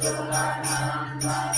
Shulananda.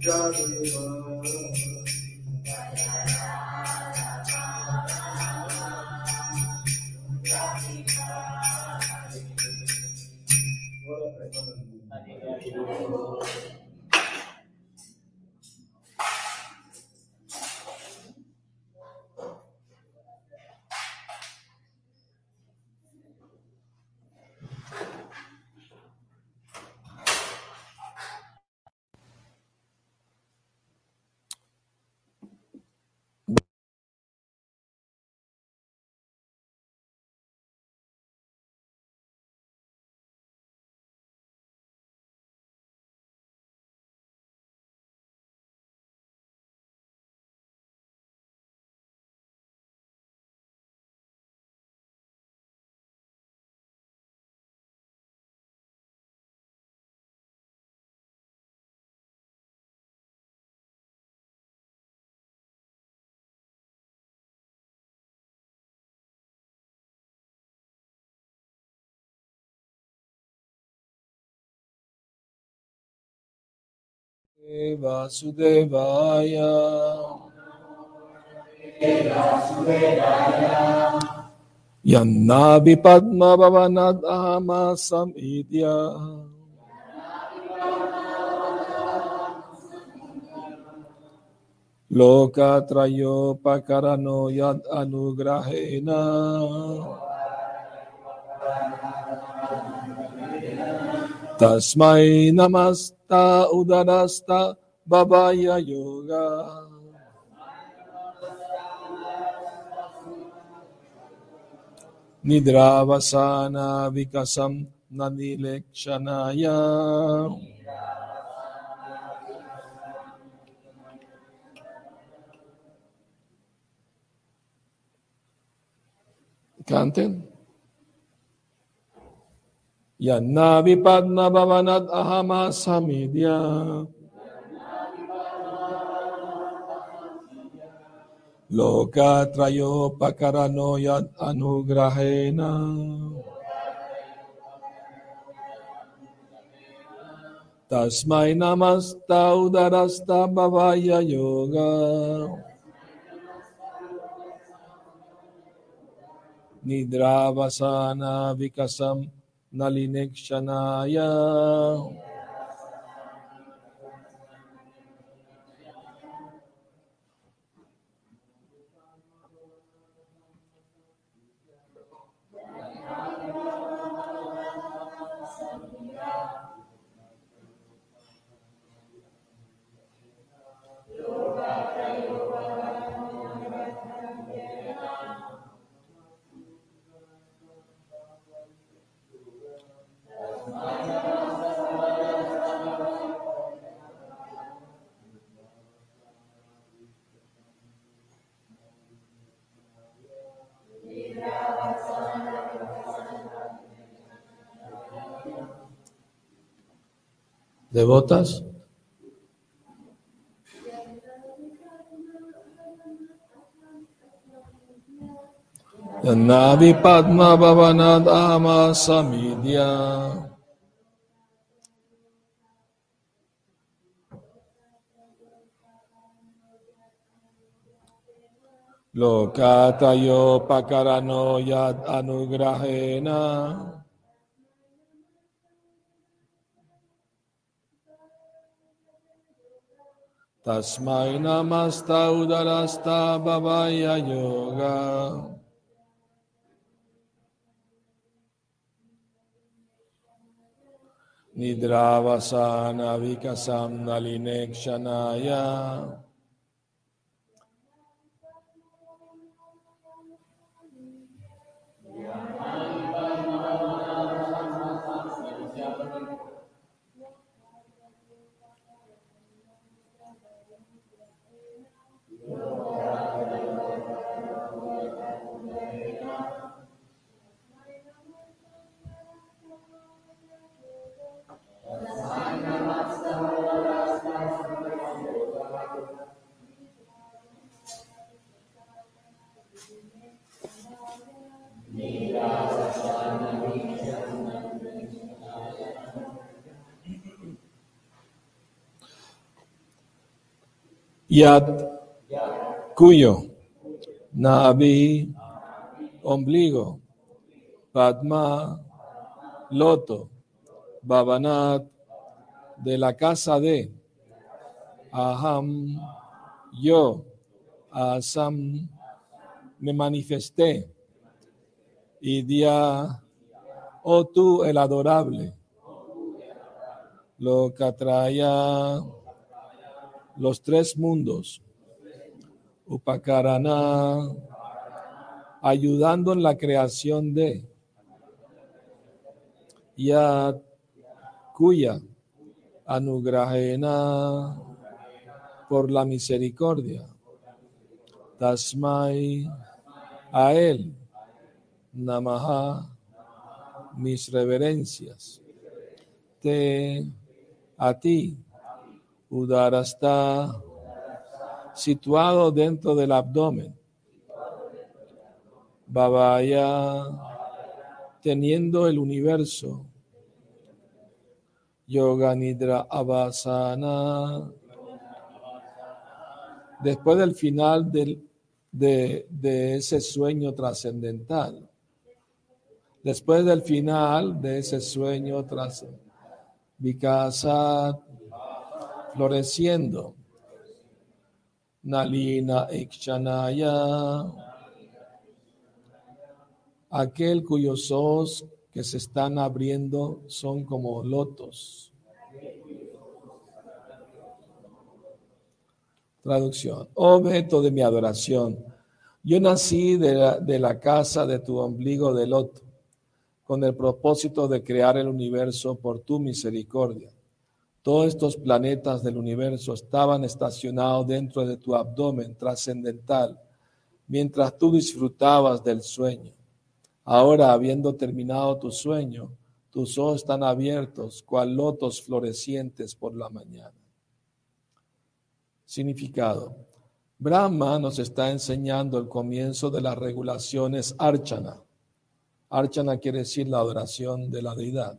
Jagadeva Padma Bhavanad Ahama Samidya. Lokatrayo Pakarano Yad Anugrahena. Tasmai Namasta Udanasta Babaya Yoga. Nidravasana Vikasam Nanilekshanaya. Canten. Yanna Vipadna Bhavanad Ahama Samidya. Loka Trayo Pakarano Yad Anugrahena. Tasmai Namasta Udarasta Bhavaya Yoga. Nidravasana Vikasam Nalinek Shanaya. Devotas. Navi Padma Bhavanadama Samidya. Lokatayo Pakarano Yad Anugrahena. Tasmai namasta udarasta babaya yoga. Nidravasana Yad, cuyo, Navi, ombligo, Padma, loto, Babanat, de la casa de, Aham, yo, Asam, me manifesté, y dia, oh tú el adorable, lo que atraía los tres mundos. Upakarana, ayudando en la creación de Yat Kuya, Anugrahena, por la misericordia. Tasmai, a él, Namaha, mis reverencias. Te, a ti, Udara está situado dentro del abdomen. Babaya teniendo el universo. Yoga Nidra Abasana. Después del final del, de, de ese sueño trascendental. Después del final de ese sueño trascendental. Vikasat floreciendo. Nalina Ikshanaya, aquel cuyos ojos que se están abriendo son como lotos. Traducción. Objeto de mi adoración. Yo nací de la, de la casa de tu ombligo de loto, con el propósito de crear el universo por tu misericordia. Todos estos planetas del universo estaban estacionados dentro de tu abdomen trascendental mientras tú disfrutabas del sueño. Ahora, habiendo terminado tu sueño, tus ojos están abiertos, cual lotos florecientes por la mañana. Significado. Brahma nos está enseñando el comienzo de las regulaciones archana. Archana quiere decir la adoración de la deidad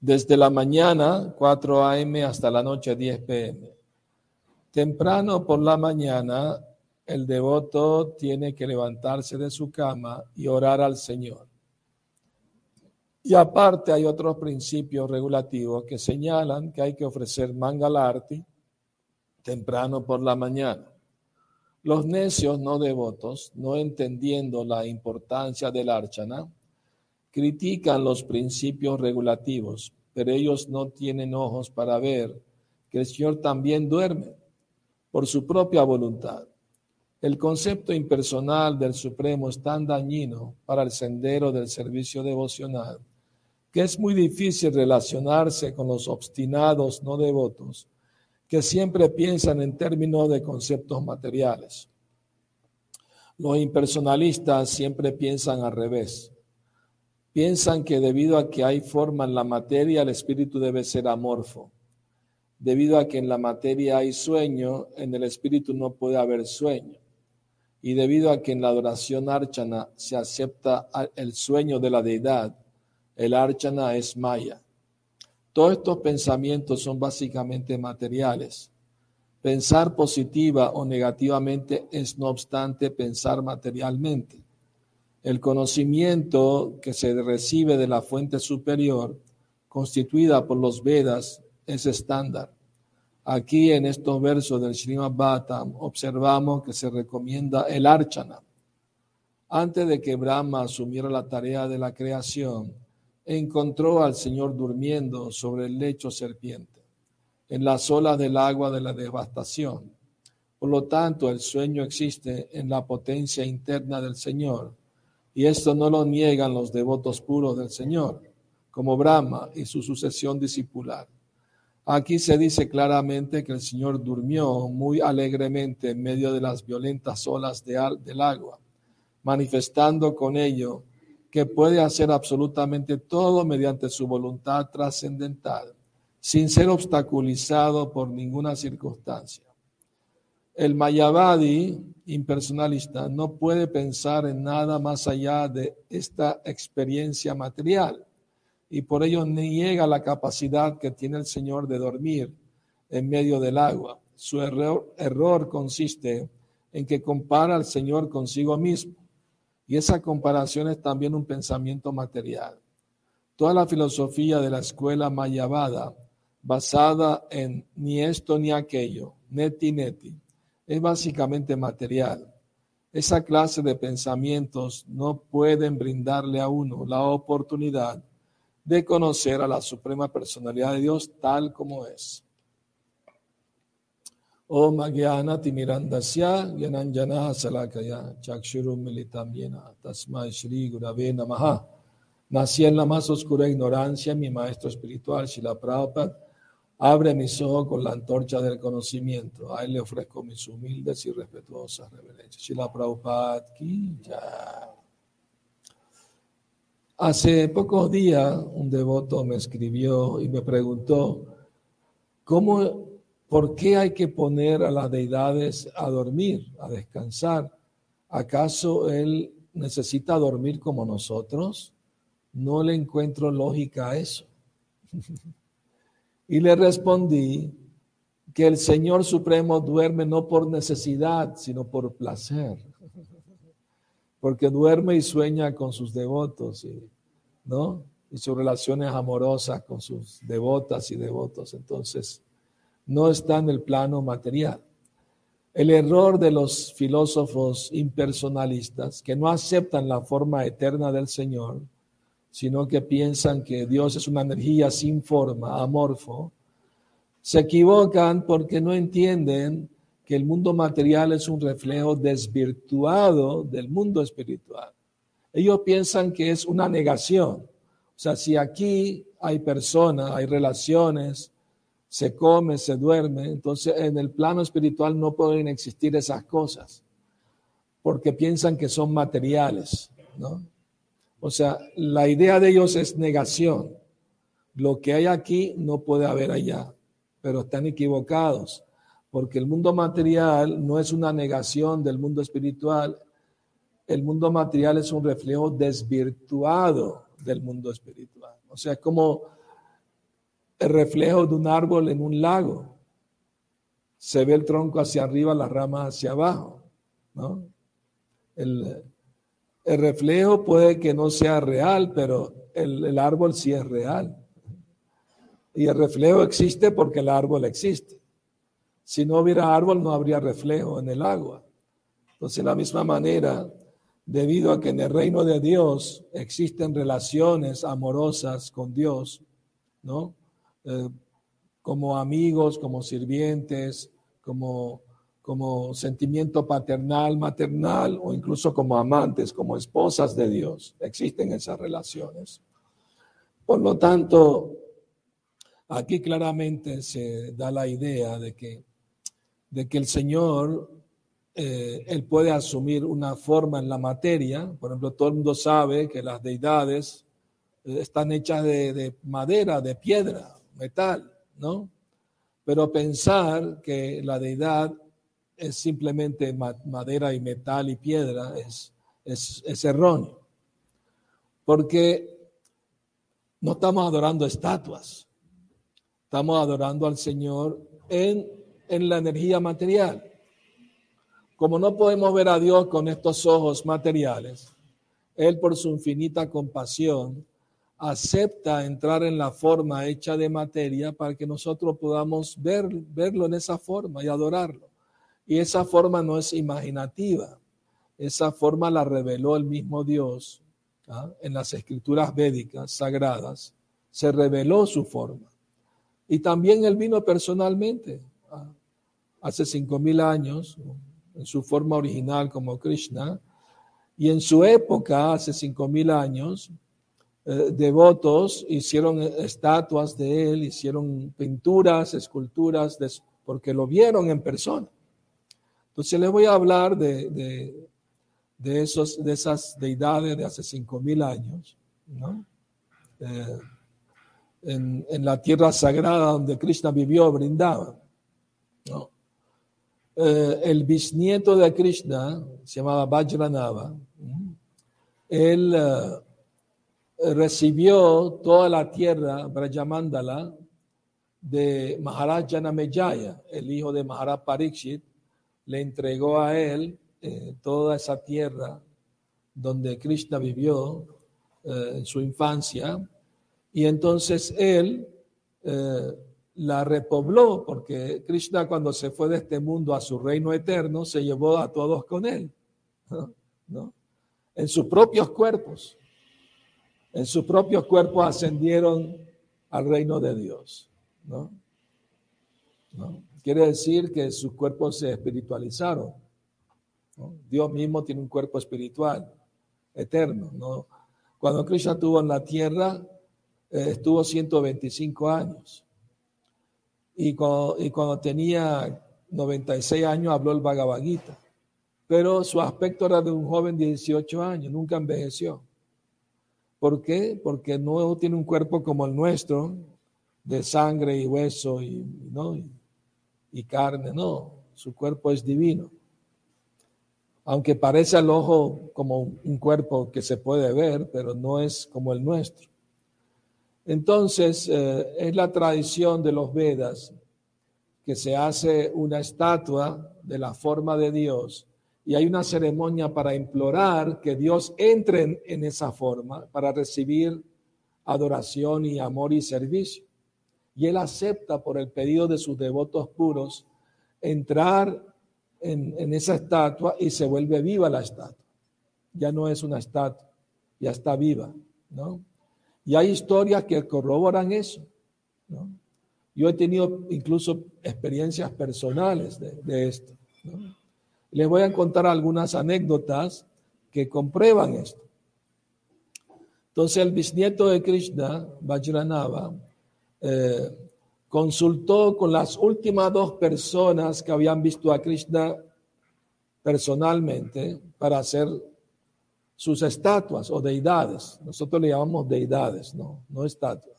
desde la mañana 4 a.m. hasta la noche 10 p.m. Temprano por la mañana, el devoto tiene que levantarse de su cama y orar al Señor. Y aparte hay otros principios regulativos que señalan que hay que ofrecer mangalarti temprano por la mañana. Los necios no devotos, no entendiendo la importancia del archana, critican los principios regulativos, pero ellos no tienen ojos para ver que el Señor también duerme por su propia voluntad. El concepto impersonal del Supremo es tan dañino para el sendero del servicio devocional que es muy difícil relacionarse con los obstinados no devotos que siempre piensan en términos de conceptos materiales. Los impersonalistas siempre piensan al revés. Piensan que debido a que hay forma en la materia, el espíritu debe ser amorfo. Debido a que en la materia hay sueño, en el espíritu no puede haber sueño. Y debido a que en la adoración archana se acepta el sueño de la deidad, el archana es maya. Todos estos pensamientos son básicamente materiales. Pensar positiva o negativamente es, no obstante, pensar materialmente. El conocimiento que se recibe de la fuente superior, constituida por los Vedas, es estándar. Aquí en estos versos del Srimad Bhattam observamos que se recomienda el archana. Antes de que Brahma asumiera la tarea de la creación, encontró al Señor durmiendo sobre el lecho serpiente, en las olas del agua de la devastación. Por lo tanto, el sueño existe en la potencia interna del Señor, y esto no lo niegan los devotos puros del Señor, como Brahma y su sucesión discipular. Aquí se dice claramente que el Señor durmió muy alegremente en medio de las violentas olas del agua, manifestando con ello que puede hacer absolutamente todo mediante su voluntad trascendental, sin ser obstaculizado por ninguna circunstancia. El Mayavadi impersonalista no puede pensar en nada más allá de esta experiencia material y por ello niega la capacidad que tiene el Señor de dormir en medio del agua. Su error, consiste en que compara al Señor consigo mismo. Y esa comparación es también un pensamiento material. Toda la filosofía de la escuela mayavada, basada en ni esto ni aquello, neti neti, es básicamente material. Esa clase de pensamientos no pueden brindarle a uno la oportunidad de conocer a la Suprema Personalidad de Dios tal como es. Om Agyana Timirandasya Yananjana Salakaya Chakshurum Militam Yena Tasma Shri Gurave Namaha. Nací en la más oscura ignorancia, mi maestro espiritual, Shila Prabhupada, abre mis ojos con la antorcha del conocimiento. A él le ofrezco mis humildes y respetuosas reverencias. Shila Prabhupada ki Hace pocos días un devoto me escribió y me preguntó, ¿cómo, ¿por qué hay que poner a las deidades a dormir, a descansar? ¿Acaso él necesita dormir como nosotros? No le encuentro lógica a eso. y le respondí que el Señor Supremo duerme no por necesidad, sino por placer porque duerme y sueña con sus devotos, ¿no? Y sus relaciones amorosas con sus devotas y devotos. Entonces, no está en el plano material. El error de los filósofos impersonalistas que no aceptan la forma eterna del Señor, sino que piensan que Dios es una energía sin forma, amorfo, se equivocan porque no entienden que el mundo material es un reflejo desvirtuado del mundo espiritual. Ellos piensan que es una negación. O sea, si aquí hay personas, hay relaciones, se come, se duerme, entonces en el plano espiritual no pueden existir esas cosas, porque piensan que son materiales, ¿no? O sea, la idea de ellos es negación. Lo que hay aquí no puede haber allá, pero están equivocados porque el mundo material no es una negación del mundo espiritual, el mundo material es un reflejo desvirtuado del mundo espiritual. O sea, es como el reflejo de un árbol en un lago. Se ve el tronco hacia arriba, las ramas hacia abajo. ¿no? El, El reflejo puede que no sea real, pero el, árbol sí es real. Y el reflejo existe porque el árbol existe. Si no hubiera árbol, no habría reflejo en el agua. Entonces, de la misma manera, debido a que en el reino de Dios existen relaciones amorosas con Dios, ¿no? Eh, como amigos, como sirvientes, como, como sentimiento paternal, maternal o incluso como amantes, como esposas de Dios. Existen esas relaciones. Por lo tanto, aquí claramente se da la idea de que, de que el Señor eh, él puede asumir una forma en la materia. Por ejemplo, todo el mundo sabe que las deidades eh, están hechas de, madera, de piedra, metal, ¿no? Pero pensar que la deidad es simplemente madera y metal y piedra es, es, erróneo. Porque no estamos adorando estatuas, estamos adorando al Señor en, en la energía material. Como no podemos ver a Dios con estos ojos materiales, Él por su infinita compasión acepta entrar en la forma hecha de materia para que nosotros podamos ver, verlo en esa forma y adorarlo. Y esa forma no es imaginativa, esa forma la reveló el mismo Dios ¿ah? en las escrituras védicas sagradas, se reveló su forma. Y también Él vino personalmente ¿ah? hace cinco mil años, en su forma original como Krishna. Y en su época, hace cinco mil años, eh, devotos hicieron estatuas de él, hicieron pinturas, esculturas, porque lo vieron en persona. Entonces les voy a hablar de, de, esos, de esas deidades de hace cinco mil años, eh, en, en, la tierra sagrada donde Krishna vivió, brindaba. ¿no? Eh, el bisnieto de Krishna, se llamaba Vajranava, él eh, recibió toda la tierra, Brajamandala, de Maharaj Janamejaya, el hijo de Maharaj Parikshit, le entregó a él eh, toda esa tierra donde Krishna vivió en su infancia, y entonces él la repobló, porque Krishna cuando se fue de este mundo a su reino eterno, se llevó a todos con él, ¿no? En sus propios cuerpos, en sus propios cuerpos ascendieron al reino de Dios, ¿no? Quiere decir que sus cuerpos se espiritualizaron. Dios mismo tiene un cuerpo espiritual, eterno, ¿no? Cuando Krishna estuvo en la tierra, eh, estuvo 125 años y cuando, tenía 96 años habló el Bhagavad Gita. Pero su aspecto era de un joven de 18 años, nunca envejeció. ¿Por qué? Porque no tiene un cuerpo como el nuestro, de sangre y hueso y, ¿no? y, carne, no, su cuerpo es divino. Aunque parece al ojo como un cuerpo que se puede ver, pero no es como el nuestro. Entonces, eh, es la tradición de los Vedas que se hace una estatua de la forma de Dios y hay una ceremonia para implorar que Dios entre en, esa forma para recibir adoración y amor y servicio. Y Él acepta por el pedido de sus devotos puros entrar en, esa estatua y se vuelve viva la estatua. Ya no es una estatua, ya está viva, ¿no? Y hay historias que corroboran eso. Yo he tenido incluso experiencias personales de, esto. Les voy a contar algunas anécdotas que comprueban esto. Entonces el bisnieto de Krishna, Vajranava, eh, consultó con las últimas dos personas que habían visto a Krishna personalmente para hacer sus estatuas o deidades. Nosotros le llamamos deidades, no, no estatuas.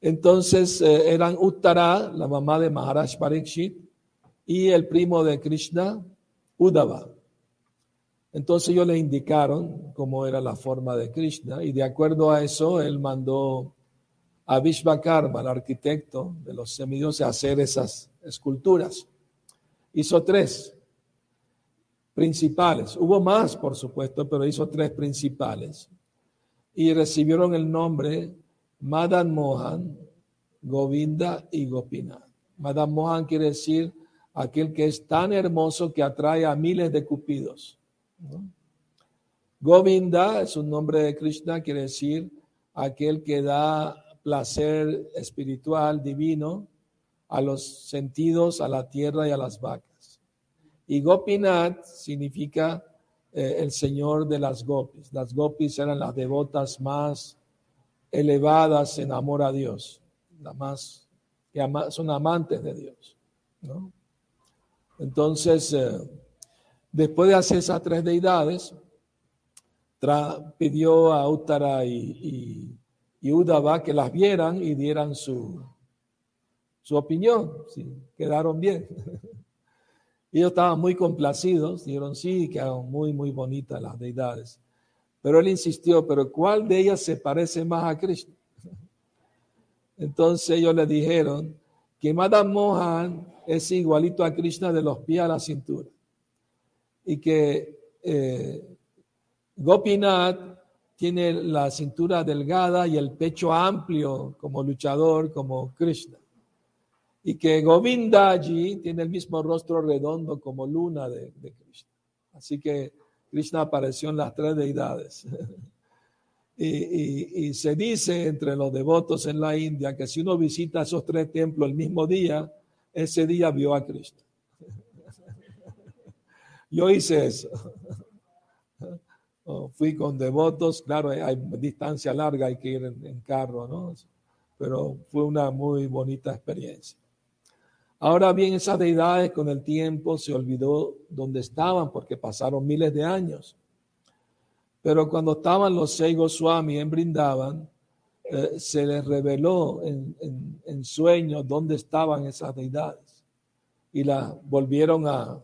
Entonces eh, eran Uttara, la mamá de Maharaj Parikshit, y el primo de Krishna, Uddhava. Entonces ellos le indicaron cómo era la forma de Krishna y de acuerdo a eso él mandó a Vishvakarma, el arquitecto de los a hacer esas esculturas. Hizo tres principales. Hubo más, por supuesto, pero hizo tres principales. Y recibieron el nombre Madan Mohan, Govinda y Gopinath. Madan Mohan quiere decir aquel que es tan hermoso que atrae a miles de cupidos. Govinda es un nombre de Krishna, quiere decir aquel que da placer espiritual, divino, a los sentidos, a la tierra y a las vacas. Y Gopinath significa eh, el señor de las gopis. Las gopis eran las devotas más elevadas en amor a Dios, las más que son amantes de Dios. Entonces, eh, después de hacer esas tres deidades, pidió a Uttara y, Udava que las vieran y dieran su, su opinión, si quedaron bien. Ellos estaban muy complacidos, dijeron sí, quedaron muy, muy bonitas las deidades. Pero él insistió, pero ¿cuál de ellas se parece más a Krishna? Entonces ellos le dijeron que Madame Mohan es igualito a Krishna de los pies a la cintura. Y que eh, Gopinath tiene la cintura delgada y el pecho amplio como luchador, como Krishna. Y que Govindaji tiene el mismo rostro redondo como luna de, Krishna. Así que Krishna apareció en las tres deidades. y, y, se dice entre los devotos en la India que si uno visita esos tres templos el mismo día, ese día vio a Cristo. Yo hice eso. Oh, fui con devotos, claro, hay distancia larga, hay que ir en, carro, ¿no? Pero fue una muy bonita experiencia. Ahora bien, esas deidades con el tiempo se olvidó dónde estaban porque pasaron miles de años. Pero cuando estaban los seis Goswami en Brindavan, eh, se les reveló en, en sueños dónde estaban esas deidades y las volvieron a,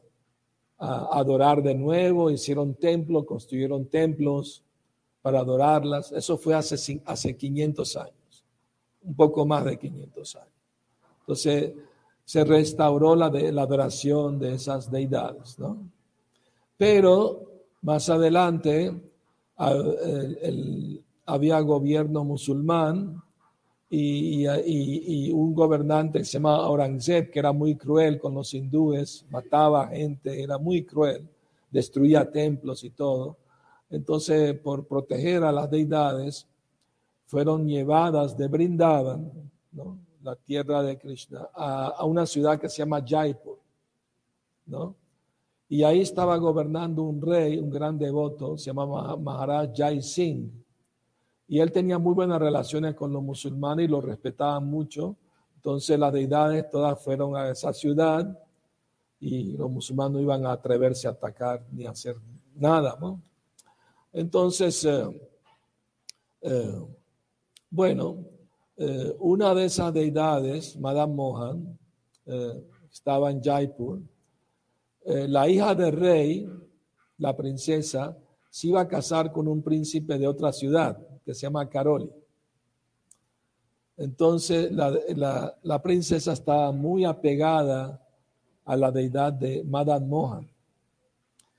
adorar de nuevo, hicieron templos, construyeron templos para adorarlas. Eso fue hace, hace 500 años, un poco más de 500 años. Entonces se restauró la, la adoración de esas deidades, ¿no? Pero más adelante había gobierno musulmán y, un gobernante se llama Aurangzeb, que era muy cruel con los hindúes, mataba gente, era muy cruel, destruía templos y todo. Entonces, por proteger a las deidades, fueron llevadas de Brindavan, la tierra de Krishna, a, una ciudad que se llama Jaipur. ¿no? Y ahí estaba gobernando un rey, un gran devoto, se llamaba Maharaj Jai Singh y él tenía muy buenas relaciones con los musulmanes y los respetaban mucho. Entonces las deidades todas fueron a esa ciudad y los musulmanes no iban a atreverse a atacar ni a hacer nada. Entonces, eh, eh, bueno, eh, una de esas deidades, Madame Mohan, estaba en Jaipur. la hija del rey, la princesa, se iba a casar con un príncipe de otra ciudad que se llama Caroli. Entonces la, princesa estaba muy apegada a la deidad de Madan Mohan.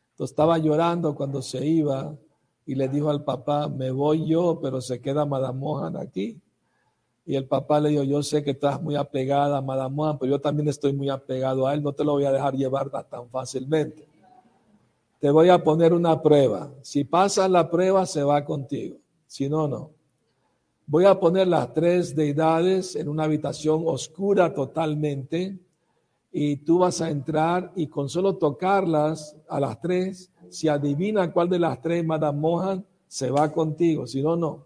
Entonces estaba llorando cuando se iba y le dijo al papá, me voy yo, pero se queda Madan Mohan aquí. Y el papá le dijo, yo sé que estás muy apegada a Madan Mohan, pero yo también estoy muy apegado a él, no te lo voy a dejar llevar tan fácilmente. Te voy a poner una prueba. Si pasas la prueba, se va contigo si no, no. Voy a poner las tres deidades en una habitación oscura totalmente y tú vas a entrar y con solo tocarlas a las tres, si adivina cuál de las tres Madame Mohan, se va contigo, si no, no.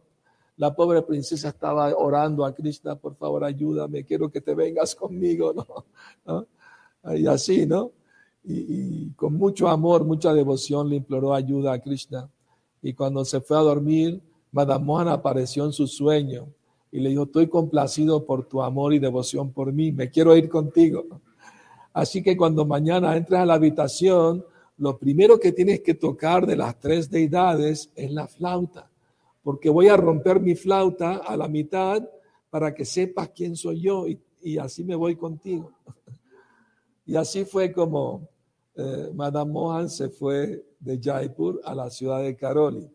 La pobre princesa estaba orando a Krishna, por favor ayúdame, quiero que te vengas conmigo, ¿no? Y así, ¿no? Y, y, con mucho amor, mucha devoción le imploró ayuda a Krishna. Y cuando se fue a dormir, Madame Mohan apareció en su sueño y le dijo, estoy complacido por tu amor y devoción por mí, me quiero ir contigo. Así que cuando mañana entres a la habitación, lo primero que tienes que tocar de las tres deidades es la flauta, porque voy a romper mi flauta a la mitad para que sepas quién soy yo y, así me voy contigo. Y así fue como eh, Madame Mohan se fue de Jaipur a la ciudad de Karoli.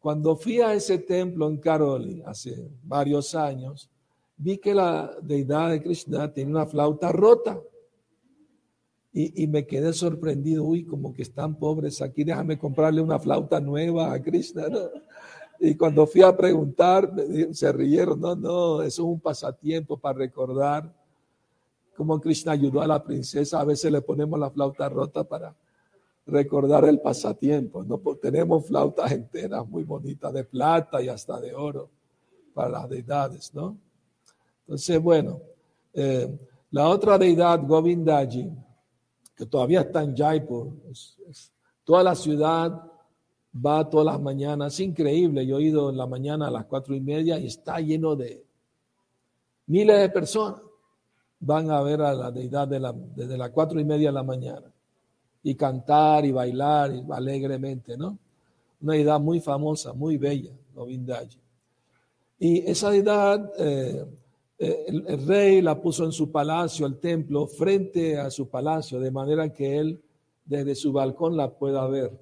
Cuando fui a ese templo en Karoli hace varios años, vi que la deidad de Krishna tiene una flauta rota. Y, me quedé sorprendido, uy, como que están pobres aquí, déjame comprarle una flauta nueva a Krishna. Y cuando fui a preguntar, se rieron, no, no, eso es un pasatiempo para recordar cómo Krishna ayudó a la princesa. A veces le ponemos la flauta rota para recordar el pasatiempo. ¿no? Pues tenemos flautas enteras muy bonitas de plata y hasta de oro para las deidades, ¿no? Entonces, bueno, eh, la otra deidad, Govindaji, que todavía está en Jaipur, toda la ciudad va todas las mañanas, es increíble, yo he ido en la mañana a las cuatro y media y está lleno de miles de personas. Van a ver a la deidad desde las cuatro y media de la mañana y cantar y bailar alegremente, ¿no? Una deidad muy famosa, muy bella, Govindaji. Y esa deidad, eh, eh, el, rey la puso en su palacio, el templo, frente a su palacio, de manera que él desde su balcón la pueda ver.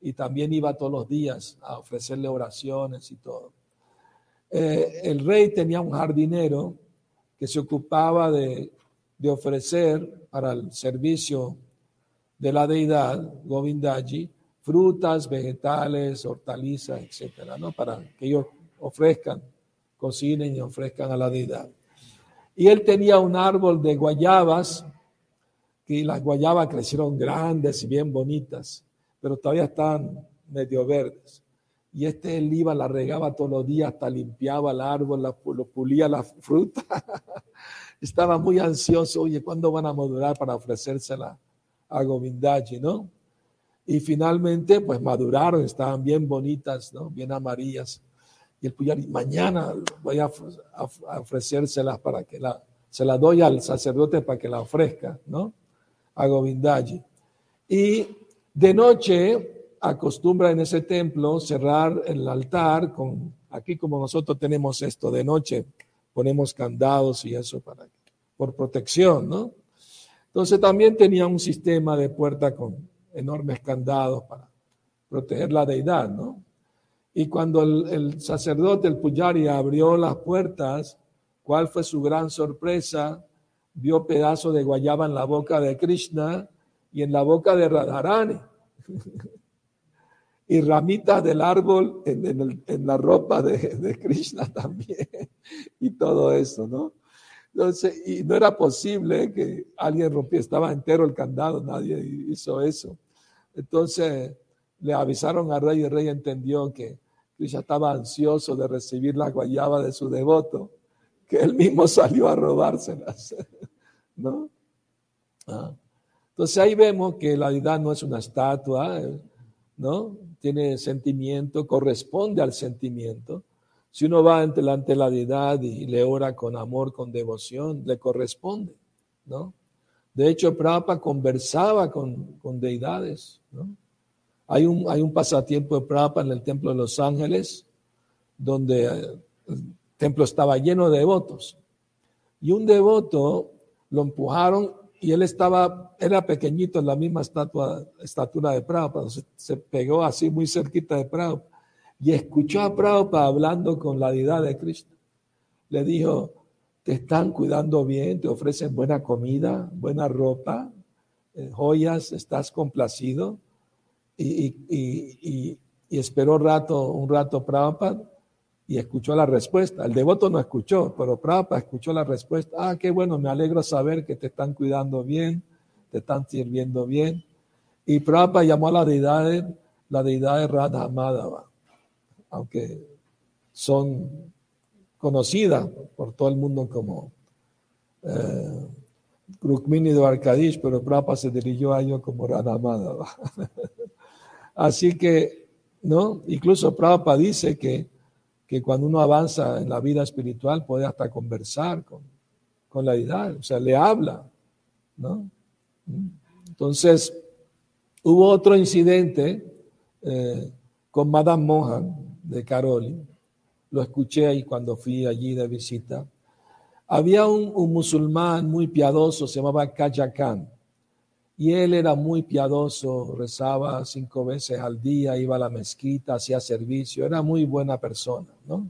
Y también iba todos los días a ofrecerle oraciones y todo. Eh, el rey tenía un jardinero que se ocupaba de, de ofrecer para el servicio de la deidad, Govindaji, frutas, vegetales, hortalizas, etcétera, ¿no? Para que ellos ofrezcan, cocinen y ofrezcan a la deidad. Y él tenía un árbol de guayabas, que las guayabas crecieron grandes y bien bonitas, pero todavía están medio verdes. Y este él iba, la regaba todos los días, hasta limpiaba el árbol, la, lo pulía la fruta. Estaba muy ansioso, oye, ¿cuándo van a madurar para ofrecérsela? A Govindaji, ¿no? Y finalmente, pues maduraron, estaban bien bonitas, ¿no? Bien amarillas. Y el Puyari, mañana voy a, ofrecérselas para que la, se la doy al sacerdote para que la ofrezca, ¿no? A Govindaji. Y de noche acostumbra en ese templo cerrar el altar con, aquí como nosotros tenemos esto de noche, ponemos candados y eso para, por protección, ¿no? Entonces también tenía un sistema de puerta con enormes candados para proteger la deidad, ¿no? Y cuando el, sacerdote, el Puyari, abrió las puertas, ¿cuál fue su gran sorpresa? Vio pedazos de guayaba en la boca de Krishna y en la boca de Radharani. y ramitas del árbol en, la ropa de Krishna también. y todo eso, ¿no? Entonces, y no era posible que alguien rompiera, estaba entero el candado, nadie hizo eso. Entonces le avisaron al rey y el rey entendió que Krishna estaba ansioso de recibir la guayaba de su devoto, que él mismo salió a robárselas. ¿No? Ah. Entonces ahí vemos que la deidad no es una estatua, ¿no? Tiene sentimiento, corresponde al sentimiento. Si uno va ante la, ante la deidad y le ora con amor, con devoción, le corresponde, ¿no? De hecho, Prabhupada conversaba con, con deidades. Hay un, hay un pasatiempo de Prabhupada en el Templo de Los Ángeles, donde eh, el templo estaba lleno de devotos. Y un devoto lo empujaron y él estaba, era pequeñito en la misma estatua, estatura de Prabhupada, se, se pegó así muy cerquita de Prabhupada y escuchó a Prabhupada hablando con la deidad de Cristo. Le dijo, te están cuidando bien, te ofrecen buena comida, buena ropa, eh, joyas, estás complacido. Y, esperó rato, un rato Prabhupada y escuchó la respuesta. El devoto no escuchó, pero Prabhupada escuchó la respuesta. Ah, qué bueno, me alegro saber que te están cuidando bien, te están sirviendo bien. Y Prabhupada llamó a la deidad, la deidad de Radha Madhava aunque son conocidas por todo el mundo como eh, Rukmini de pero Prabhupada se dirigió a ellos como Radhamada. Así que, ¿no? Incluso Prabhupada dice que, que, cuando uno avanza en la vida espiritual puede hasta conversar con, con la deidad, o sea, le habla, ¿no? Entonces, hubo otro incidente eh, con Madame Mohan, de Caroli, lo escuché ahí cuando fui allí de visita. Había un, musulmán muy piadoso, se llamaba Kajakan, Y él era muy piadoso, rezaba cinco veces al día, iba a la mezquita, hacía servicio, era muy buena persona, ¿no?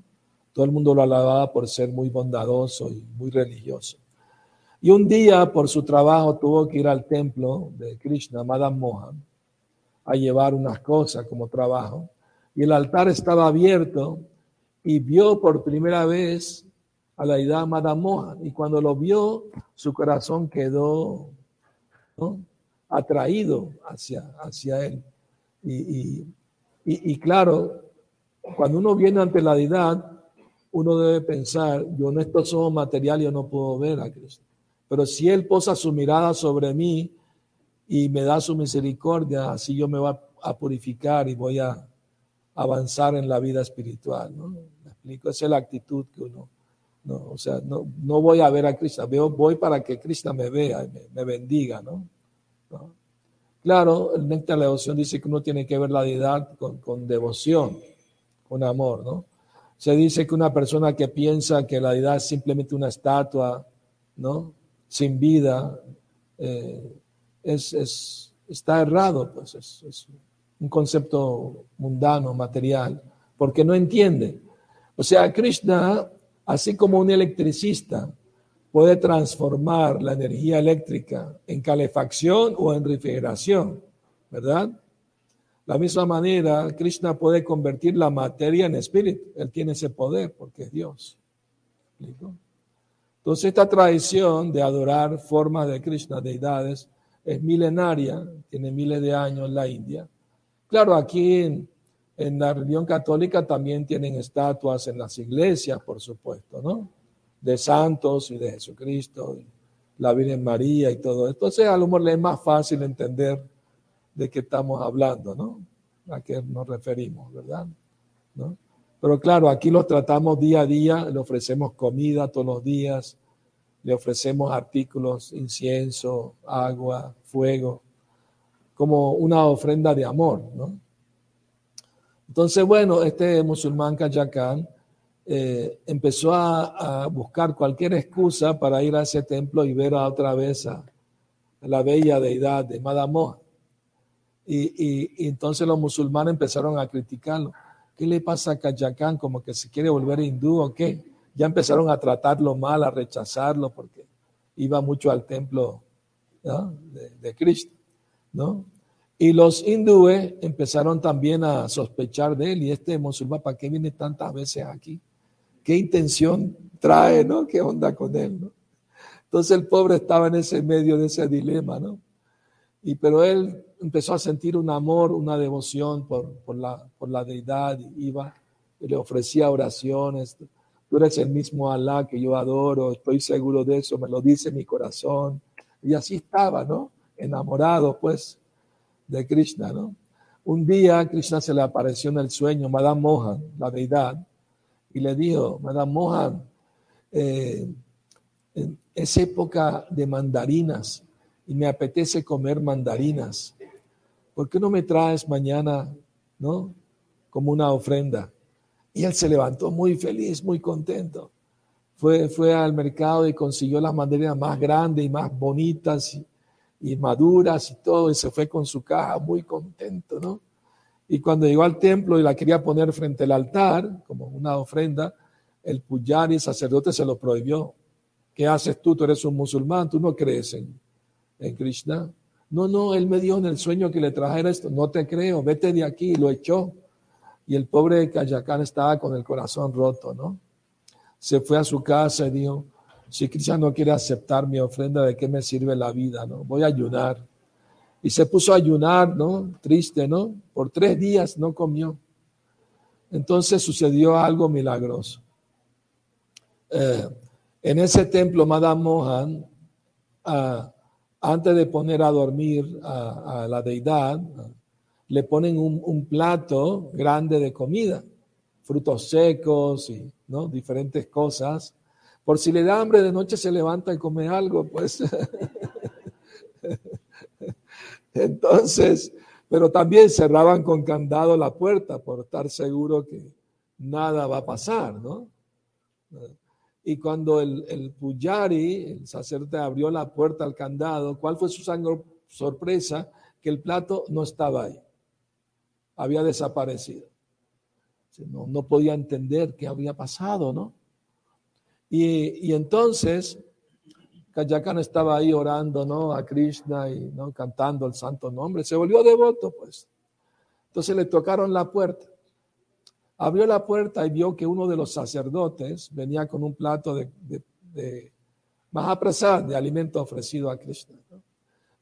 Todo el mundo lo alababa por ser muy bondadoso y muy religioso. Y un día, por su trabajo, tuvo que ir al templo de Krishna, Madame Mohan, a llevar unas cosas como trabajo. Y el altar estaba abierto y vio por primera vez a la deidad Madame Mohan. Y cuando lo vio, su corazón quedó atraído hacia, hacia él. Y, y, claro, cuando uno viene ante la deidad, uno debe pensar, yo en estos ojos materiales yo no puedo ver a Cristo. Pero si Él posa su mirada sobre mí y me da su misericordia, así yo me voy a purificar y voy a avanzar en la vida espiritual. ¿no? ¿Me explico? Esa es la actitud que uno, no, o sea, no, no voy a ver a Cristo, veo, voy para que Cristo me vea y me, bendiga. ¿no? Claro, el néctar de la devoción dice que uno tiene que ver la deidad con, con devoción, con amor. ¿no? Se dice que una persona que piensa que la deidad es simplemente una estatua, ¿no? sin vida, eh, es, está errado, pues es, un concepto mundano, material, porque no entiende. O sea, Krishna, así como un electricista, puede transformar la energía eléctrica en calefacción o en refrigeración, ¿verdad? La misma manera, Krishna puede convertir la materia en espíritu. Él tiene ese poder porque es Dios. ¿Explico? Entonces esta tradición de adorar formas de Krishna, deidades, es milenaria, tiene miles de años en la India. Claro, aquí en, la religión católica también tienen estatuas en las iglesias, por supuesto, ¿no? De santos y de Jesucristo, la Virgen María y todo. Entonces a lo mejor le es más fácil entender de qué estamos hablando, ¿no? A qué nos referimos, ¿verdad? Pero claro, aquí los tratamos día a día, le ofrecemos comida todos los días, le ofrecemos artículos, incienso, agua, fuego, como una ofrenda de amor, ¿no? Entonces, bueno, este musulmán Kayakán eh, empezó a, buscar cualquier excusa para ir a ese templo y ver a otra vez a, la bella deidad de Madamoja. Y, entonces los musulmanes empezaron a criticarlo. ¿Qué le pasa a Kayakán? ¿Como que se quiere volver hindú o qué? Ya empezaron a tratarlo mal, a rechazarlo, porque iba mucho al templo de, Cristo. ¿no? Y los hindúes empezaron también a sospechar de él. Y este musulmán, ¿para qué viene tantas veces aquí? ¿Qué intención trae? ¿no? ¿Qué onda con él? ¿no? Entonces el pobre estaba en ese medio de ese dilema, ¿no? Y pero él empezó a sentir un amor, una devoción por, por, la, por la deidad, iba, le ofrecía oraciones. Tú eres el mismo Alá que yo adoro, estoy seguro de eso, me lo dice mi corazón. Y así estaba, ¿no? Enamorado, pues, de Krishna, ¿no? Un día Krishna se le apareció en el sueño, Madame Mohan, la deidad, y le dijo, Madame Mohan, eh, es época de mandarinas y me apetece comer mandarinas. ¿Por qué no me traes mañana, no? Como una ofrenda. Y él se levantó muy feliz, muy contento. Fue, fue al mercado y consiguió las mandarinas más grandes y más bonitas maduras y todo, y se fue con su caja muy contento, ¿no? Y cuando llegó al templo y la quería poner frente al altar, como una ofrenda, el puyari, el sacerdote, se lo prohibió. ¿Qué haces tú? Tú eres un musulmán, tú no crees en, en Krishna. No, no, él me dijo en el sueño que le trajera esto. No te creo, vete de aquí. Lo echó. Y el pobre Kayakán estaba con el corazón roto, ¿no? Se fue a su casa y dijo, si Krishna no quiere aceptar mi ofrenda, ¿de qué me sirve la vida, no? Voy a ayunar. Y se puso a ayunar, ¿no? Triste, ¿no? Por tres días no comió. Entonces sucedió algo milagroso. Eh, en ese templo, Madame Mohan, ah, antes de poner a dormir a, la deidad, le ponen un, plato grande de comida, frutos secos y ¿no? diferentes cosas. Por si le da hambre de noche se levanta y come algo, pues. Entonces, pero también cerraban con candado la puerta por estar seguro que nada va a pasar, ¿no? Y cuando el, Puyari, el sacerdote, abrió la puerta al candado, ¿cuál fue su, sorpresa que el plato no estaba ahí, había desaparecido. No podía entender qué había pasado, ¿no? Y, entonces Kayakan estaba ahí orando, ¿no? A Krishna y ¿no? cantando el santo nombre. Se volvió devoto, pues. Entonces le tocaron la puerta. Abrió la puerta y vio que uno de los sacerdotes venía con un plato de, de, de de alimento ofrecido a Krishna.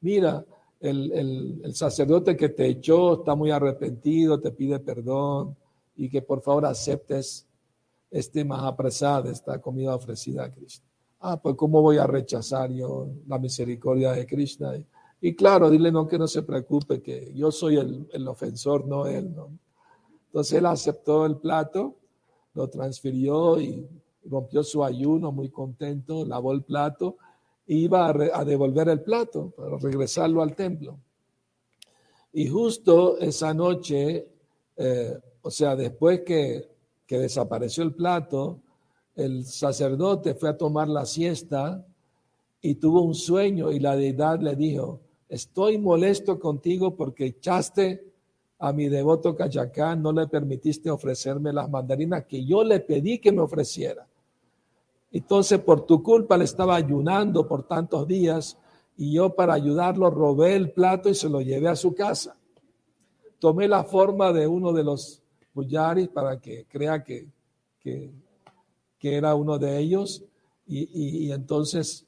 Mira, el, sacerdote que te echó está muy arrepentido, te pide perdón y que por favor aceptes este Mahaprasad, esta comida ofrecida a Krishna. Ah, pues ¿cómo voy a rechazar yo la misericordia de Krishna? Y, claro, dile no que no se preocupe, que yo soy el, el ofensor, no él. ¿no? Entonces él aceptó el plato, lo transfirió y rompió su ayuno muy contento, lavó el plato e iba a, devolver el plato para regresarlo al templo. Y justo esa noche, eh, o sea, después que, que desapareció el plato, el sacerdote fue a tomar la siesta y tuvo un sueño y la deidad le dijo, estoy molesto contigo porque echaste a mi devoto Cayacán, no le permitiste ofrecerme las mandarinas que yo le pedí que me ofreciera. Entonces por tu culpa le estaba ayunando por tantos días y yo para ayudarlo robé el plato y se lo llevé a su casa. Tomé la forma de uno de los puyaris para que crea que, que era uno de ellos, y, entonces,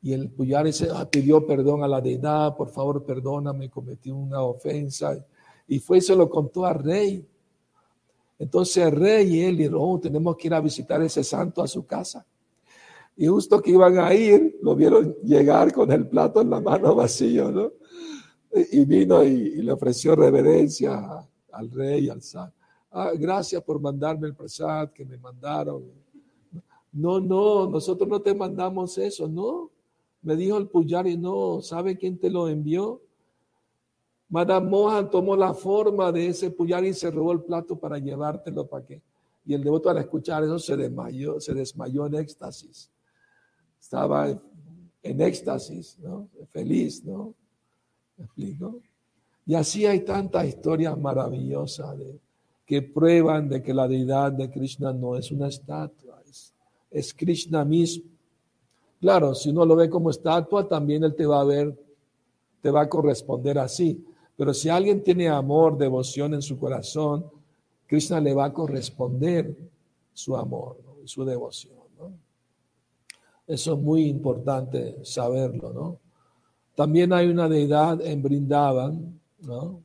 y el Puyari se ah, pidió perdón a la deidad, por favor, perdóname, cometí una ofensa, y fue y se lo contó al rey. Entonces el rey y él dijeron, oh, tenemos que ir a visitar ese santo a su casa. Y justo que iban a ir, lo vieron llegar con el plato en la mano vacío, ¿no? Y vino y, le ofreció reverencia al rey, y al santo. Ah, gracias por mandarme el prasad que me mandaron. No, no, nosotros no te mandamos eso, no. Me dijo el Puyari, no, ¿sabe quién te lo envió? Madame Mohan tomó la forma de ese Puyari y se robó el plato para llevártelo para qué. Y el devoto al escuchar eso se desmayó, se desmayó en éxtasis. Estaba en éxtasis, ¿no? Feliz, ¿no? ¿Me explico? Y así hay tantas historias maravillosas de, que prueban de que la deidad de Krishna no es una estatua, es Krishna mismo. Claro, si uno lo ve como estatua, también él te va a ver, te va a corresponder así. Pero si alguien tiene amor, devoción en su corazón, Krishna le va a corresponder su amor su devoción. Eso es muy importante saberlo. ¿no? También hay una deidad en Brindavan ¿no?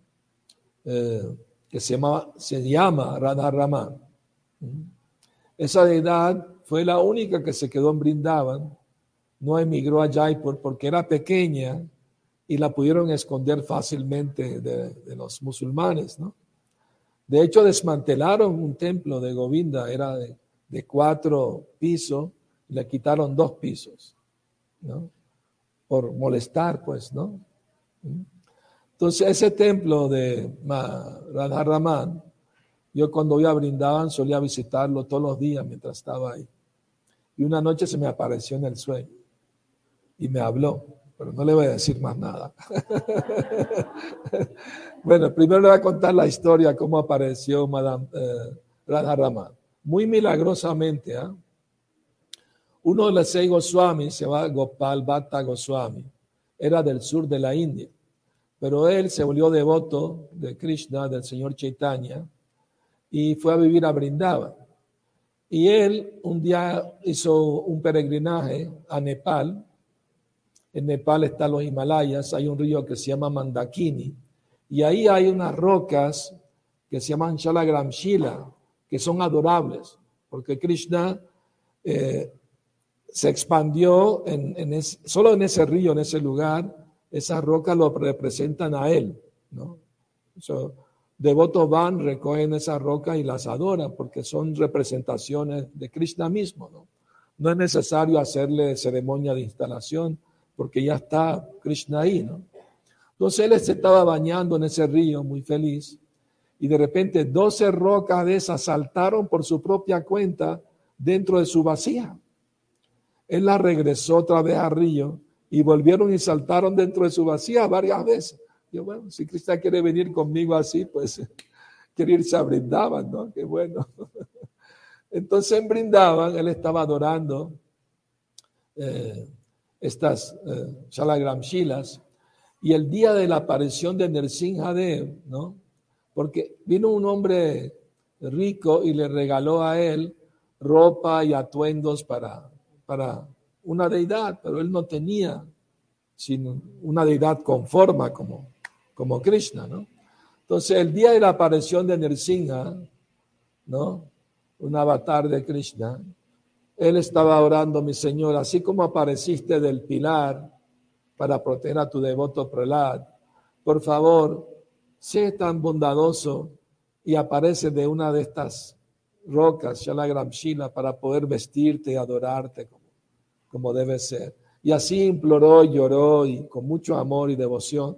Eh, que se llama, se llama Radha Esa deidad fue la única que se quedó en Brindavan, no emigró a Jaipur porque era pequeña y la pudieron esconder fácilmente de, los musulmanes, ¿no? De hecho, desmantelaron un templo de Govinda, era de, cuatro pisos, le quitaron dos pisos, ¿no? Por molestar, pues, ¿no? Entonces, ese templo de Radharaman, yo cuando iba a Brindavan solía visitarlo todos los días mientras estaba ahí. Y una noche se me apareció en el sueño y me habló, pero no le voy a decir más nada. bueno, primero le voy a contar la historia, cómo apareció Madame eh, Muy milagrosamente, ¿ah? uno de los seis Goswamis, se llama Gopal Bhatta Goswami, era del sur de la India, pero él se volvió devoto de Krishna, del señor Chaitanya, y fue a vivir a Brindavan. Y él un día hizo un peregrinaje a Nepal. En Nepal están los Himalayas, hay un río que se llama Mandakini. Y ahí hay unas rocas que se llaman Shalagramshila, que son adorables, porque Krishna eh, se expandió en, solo en ese río, en ese lugar, esas rocas lo representan a él. ¿no? devotos van, recogen esas rocas y las adoran porque son representaciones de Krishna mismo. ¿no? es necesario hacerle ceremonia de instalación porque ya está Krishna ahí. ¿no? Entonces él se estaba bañando en ese río muy feliz y de repente doce rocas de esas saltaron por su propia cuenta dentro de su vacía. Él las regresó otra vez al río y volvieron y saltaron dentro de su vacía varias veces. Yo, bueno, si Krishna quiere venir conmigo así, pues quiere irse a Brindaban, ¿no? Qué bueno. Entonces en Brindaban él estaba adorando eh, estas eh, Shalagram Shilas y el día de la aparición de Nersinhadev, ¿no? Porque vino un hombre rico y le regaló a él ropa y atuendos para, para una deidad, pero él no tenía sino una deidad con forma como, como Krishna, ¿no? Entonces, el día de la aparición de Nrsimha, ¿no? Un avatar de Krishna, él estaba orando, mi Señor, así como apareciste del pilar para proteger a tu devoto Prelad, por favor, sé tan bondadoso y aparece de una de estas rocas, Shalagram Shila, para poder vestirte y adorarte como, debe ser. Y así imploró, lloró y con mucho amor y devoción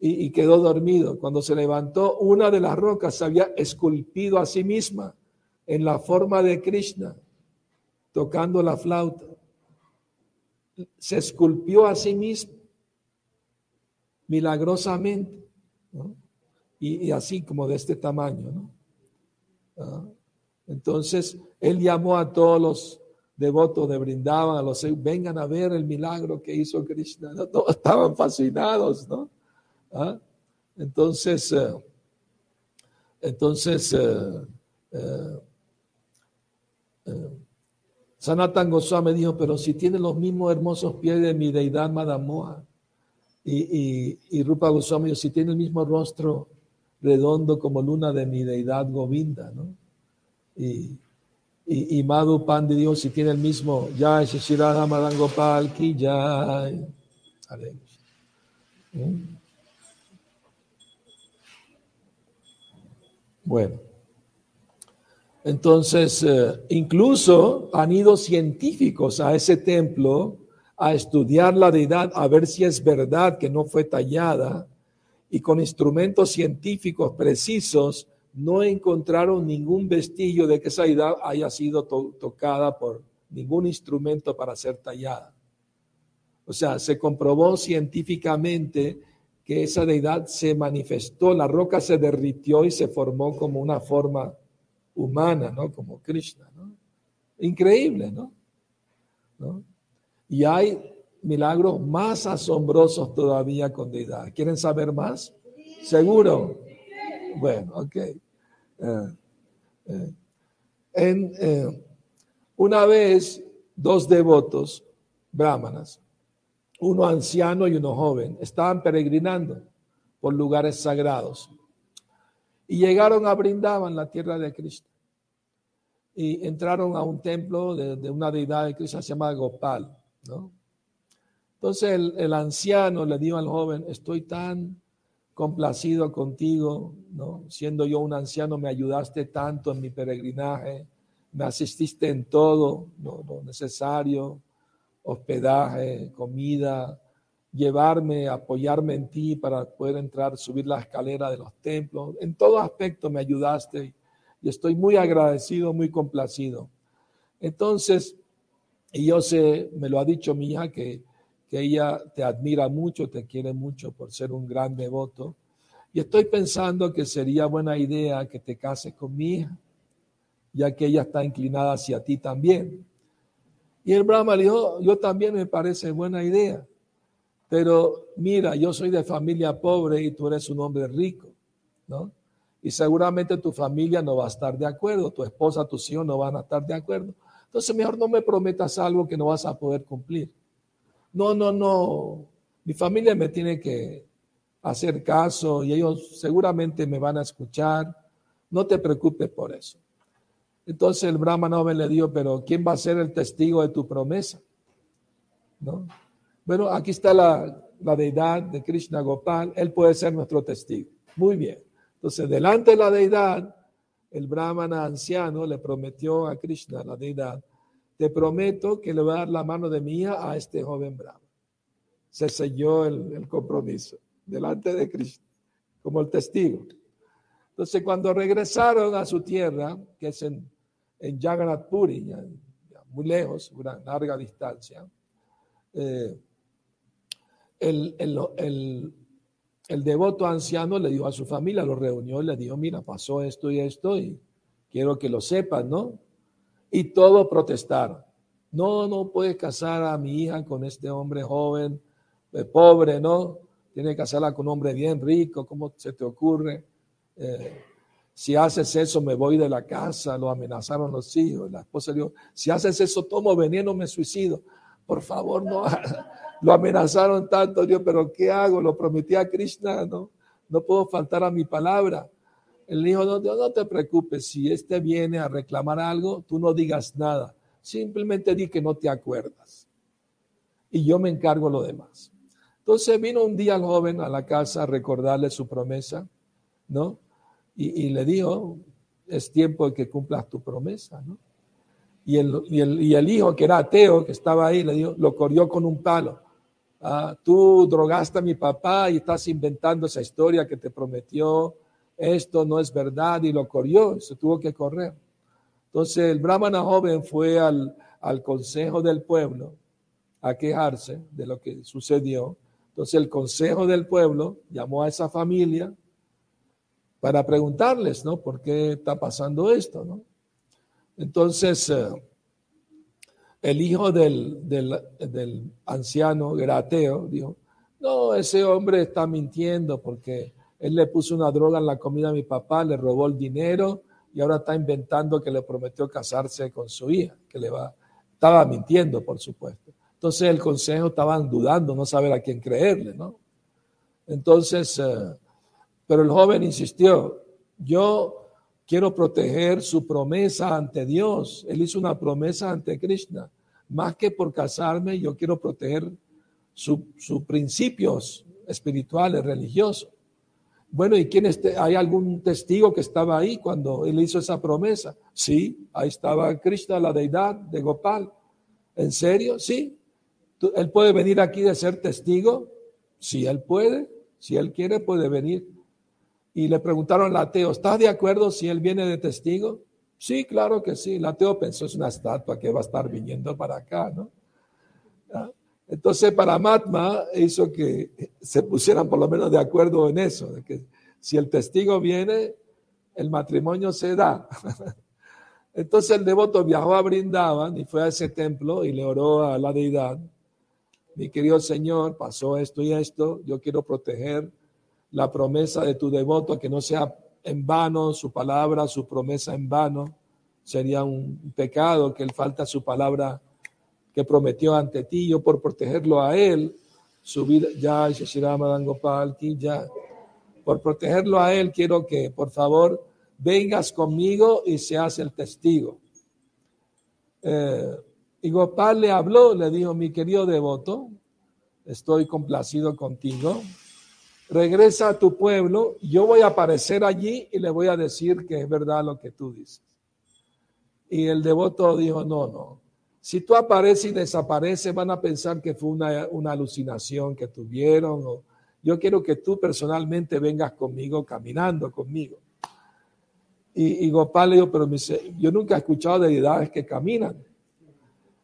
y, quedó dormido. Cuando se levantó, una de las rocas se había esculpido a sí misma en la forma de Krishna, tocando la flauta. Se esculpió a sí misma milagrosamente, y, así como de este tamaño. Ah, entonces, él llamó a todos los devotos de Brindaban, a los vengan a ver el milagro que hizo Krishna. Todos estaban fascinados, ¿no? ¿Ah? Entonces, eh, entonces, eh, eh, Sanatan Goswami dijo, pero si tiene los mismos hermosos pies de mi deidad Madamoa, y, Rupa Goswami si tiene el mismo rostro redondo como luna de mi deidad Govinda, ¿no? Y, y, y Madhu Pandi dijo, si tiene el mismo, ya Shishirada Madangopal Ki ya. Bueno, entonces eh, incluso han ido científicos a ese templo a estudiar la deidad, a ver si es verdad que no fue tallada, y con instrumentos científicos precisos no encontraron ningún vestigio de que esa deidad haya sido tocada por ningún instrumento para ser tallada. O sea, se comprobó científicamente que esa deidad se manifestó, la roca se derritió y se formó como una forma humana, ¿no? Como Krishna, ¿no? Increíble, ¿no? Y hay milagros más asombrosos todavía con deidad. ¿Quieren saber más? Seguro. Bueno, ok. Eh, eh, en, eh, una vez, dos devotos brahmanas uno anciano y uno joven, estaban peregrinando por lugares sagrados y llegaron a Brindaban, la tierra de Cristo. Y entraron a un templo de, una deidad de Cristo, se llama Gopal. ¿no? Entonces el, el, anciano le dijo al joven, estoy tan complacido contigo, ¿no? siendo yo un anciano me ayudaste tanto en mi peregrinaje, me asististe en todo lo necesario, hospedaje, comida, llevarme, apoyarme en ti para poder entrar, subir la escalera de los templos. En todo aspecto me ayudaste y estoy muy agradecido, muy complacido. Entonces, y yo sé, me lo ha dicho mi hija, que, que ella te admira mucho, te quiere mucho por ser un gran devoto. Y estoy pensando que sería buena idea que te cases con mi hija, ya que ella está inclinada hacia ti también. Y el Brahma le dijo, yo también me parece buena idea, pero mira, yo soy de familia pobre y tú eres un hombre rico, ¿no? Y seguramente tu familia no va a estar de acuerdo, tu esposa, tus hijos no van a estar de acuerdo. Entonces mejor no me prometas algo que no vas a poder cumplir. No, no, no, mi familia me tiene que hacer caso y ellos seguramente me van a escuchar. No te preocupes por eso. Entonces el Brahma le dijo, pero ¿quién va a ser el testigo de tu promesa? ¿No? Bueno, aquí está la, la deidad de Krishna Gopal, él puede ser nuestro testigo. Muy bien. Entonces, delante de la deidad, el brahmana anciano le prometió a Krishna, la deidad, te prometo que le voy a dar la mano de mía a este joven brahmana. Se selló el, el compromiso delante de Krishna, como el testigo. Entonces, cuando regresaron a su tierra, que es en en Jagannath Puri, muy lejos, una larga distancia. Eh, el, el, el, devoto anciano le dijo a su familia, lo reunió y le dijo, mira, pasó esto y esto y quiero que lo sepan, ¿no? Y todos protestaron. No, no puedes casar a mi hija con este hombre joven, eh, pobre, ¿no? Tiene que casarla con un hombre bien rico, ¿cómo se te ocurre? Eh, si haces eso, me voy de la casa, lo amenazaron los hijos. La esposa dijo, si haces eso, tomo veneno, me suicido. Por favor, no. lo amenazaron tanto, Dios, pero ¿qué hago? Lo prometí a Krishna, ¿no? No puedo faltar a mi palabra. Él dijo, no, no te preocupes, si este viene a reclamar algo, tú no digas nada. Simplemente di que no te acuerdas. Y yo me encargo lo demás. Entonces vino un día el joven a la casa a recordarle su promesa, ¿no? Y, le dijo, es tiempo de que cumplas tu promesa, ¿no? Y el hijo, que era ateo, que estaba ahí, le dijo, lo corrió con un palo. Ah, tú drogaste a mi papá y estás inventando esa historia que te prometió, esto no es verdad y lo corrió, se tuvo que correr. Entonces el brahmana joven fue al, al consejo del pueblo a quejarse de lo que sucedió. Entonces el consejo del pueblo llamó a esa familia para preguntarles, ¿no? ¿Por qué está pasando esto, no? Entonces, eh, el hijo del, del, anciano Grateo dijo, no, ese hombre está mintiendo porque él le puso una droga en la comida a mi papá, le robó el dinero y ahora está inventando que le prometió casarse con su hija, que le va, estaba mintiendo, por supuesto. Entonces el consejo estaban dudando, no saber a quién creerle, ¿no? Entonces, eh, pero el joven insistió, yo quiero proteger su promesa ante Dios. Él hizo una promesa ante Krishna. Más que por casarme, yo quiero proteger sus principios espirituales, religiosos. Bueno, ¿y quién este, hay algún testigo que estaba ahí cuando él hizo esa promesa? Sí, ahí estaba Krishna, la deidad de Gopal. ¿En serio? Sí. ¿Él puede venir aquí de ser testigo? Si él puede, si él quiere, puede venir. Y le preguntaron al ateo, ¿estás de acuerdo si él viene de testigo? Sí, claro que sí. El ateo pensó, es una estatua que va a estar viniendo para acá, ¿no? Entonces, para Matma hizo que se pusieran por lo menos de acuerdo en eso, de que si el testigo viene, el matrimonio se da. Entonces el devoto viajó a Brindavan y fue a ese templo y le oró a la deidad. Mi querido Señor, pasó esto y esto, yo quiero proteger la promesa de tu devoto, que no sea en vano su palabra, su promesa en vano. Sería un pecado que él falta su palabra que prometió ante ti. Yo por protegerlo a él, su vida, ya, ya, por protegerlo a él, quiero que por favor vengas conmigo y seas el testigo. Eh, y Gopal le habló, le dijo, mi querido devoto, estoy complacido contigo regresa a tu pueblo, yo voy a aparecer allí y le voy a decir que es verdad lo que tú dices. Y el devoto dijo, no, no, si tú apareces y desapareces van a pensar que fue una, alucinación que tuvieron. Yo quiero que tú personalmente vengas conmigo, caminando conmigo. Y, y Gopal le dijo, pero yo nunca he escuchado de deidades que caminan.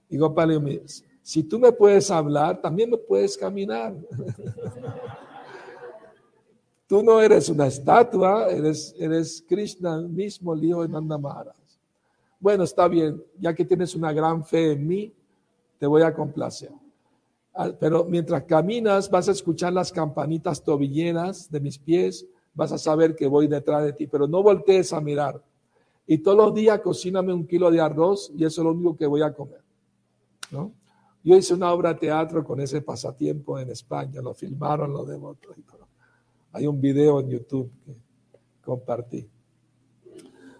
Y Gopal le dijo, si tú me puedes hablar, también me puedes caminar. Tú no eres una estatua, eres, eres Krishna mismo, el hijo de Nanda Maharaj. Bueno, está bien, ya que tienes una gran fe en mí, te voy a complacer. Ah, pero mientras caminas, vas a escuchar las campanitas tobilleras de mis pies, vas a saber que voy detrás de ti, pero no voltees a mirar. Y todos los días cocíname un kilo de arroz y eso es lo único que voy a comer. ¿no? Yo hice una obra de teatro con ese pasatiempo en España, lo filmaron y todo. Hay un video en YouTube que compartí.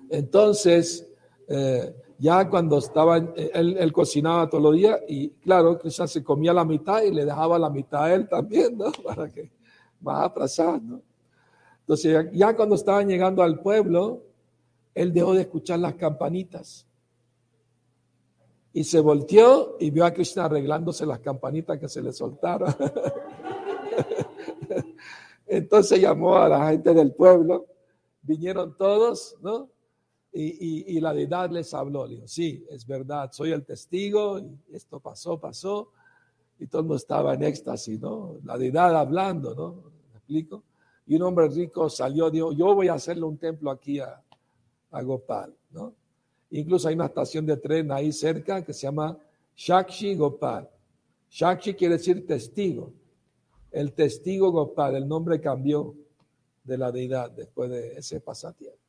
Entonces, eh, ya cuando estaba, él, cocinaba todos los días y claro, quizás se comía la mitad y le dejaba la mitad a él también, ¿no? Para que más atrasar, ¿no? Entonces, ya cuando estaban llegando al pueblo, él dejó de escuchar las campanitas. Y se volteó y vio a Krishna arreglándose las campanitas que se le soltaron. Entonces llamó a la gente del pueblo, vinieron todos, ¿no? Y, la deidad les habló, le dijo, sí, es verdad, soy el testigo, y esto pasó, pasó. y todo el mundo estaba en éxtasis, ¿no? La deidad hablando, ¿no? ¿Me explico? Y un hombre rico salió, dijo, yo voy a hacerle un templo aquí a, a Gopal, ¿no? Incluso hay una estación de tren ahí cerca que se llama Shakshi Gopal. Shakshi quiere decir testigo. El testigo Gopal, el nombre cambió de la deidad después de ese pasatiempo.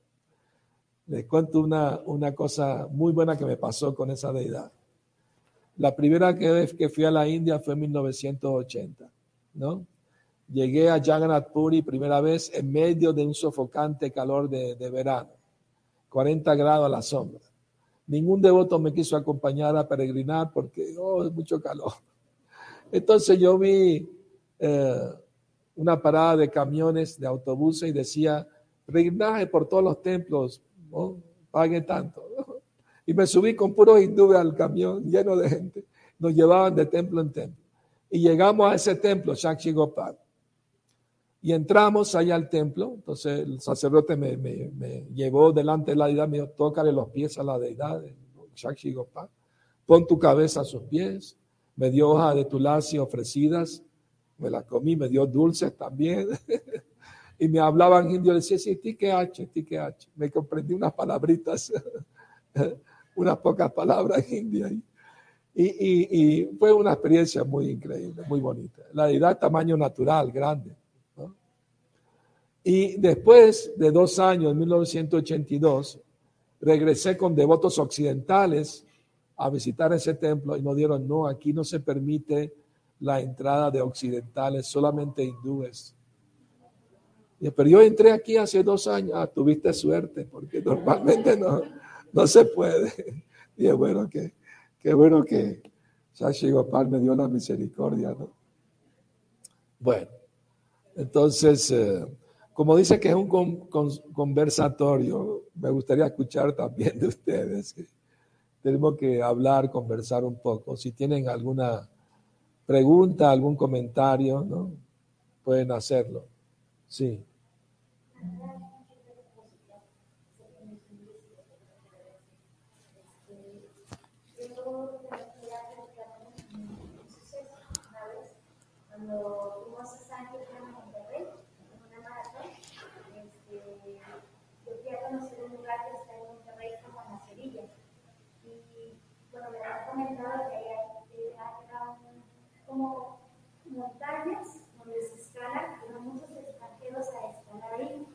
Les cuento una, una cosa muy buena que me pasó con esa deidad. La primera vez que fui a la India fue en 1980, ¿no? Llegué a Jagannath Puri primera vez en medio de un sofocante calor de, de verano, 40 grados a la sombra. Ningún devoto me quiso acompañar a peregrinar porque, oh, es mucho calor. Entonces yo vi eh, una parada de camiones, de autobuses y decía, peregrinaje por todos los templos, pague tanto. Y me subí con puros hindúes al camión lleno de gente. Nos llevaban de templo en templo. Y llegamos a ese templo, Shakshi Gopal. Y entramos allá al templo. Entonces el sacerdote me, llevó delante de la deidad, me dijo, tócale los pies a la deidad, Shakshi Gopal. Pon tu cabeza a sus pies. Me dio hoja de tulasi ofrecidas. Me la comí, me dio dulces también. y me hablaban indio. Le decía, sí, ti que h, ti que h. Me comprendí unas palabritas. unas pocas palabras indias. Y, y, y, fue una experiencia muy increíble, muy bonita. La deidad tamaño natural, grande. Y después de dos años, en 1982, regresé con devotos occidentales a visitar ese templo y nos dieron, no, aquí no se permite la entrada de occidentales, solamente hindúes. Pero yo entré aquí hace dos años, ah, tuviste suerte, porque normalmente no, no se puede. Y es bueno que, bueno que Sashi Gopal me dio la misericordia, ¿no? Bueno, entonces, eh, como dice que es un conversatorio, me gustaría escuchar también de ustedes. Tenemos que hablar, conversar un poco. Si tienen alguna pregunta, algún comentario, ¿no? Pueden hacerlo. Sí. Montañas donde se escala, que van muchos extranjeros a escalar ahí.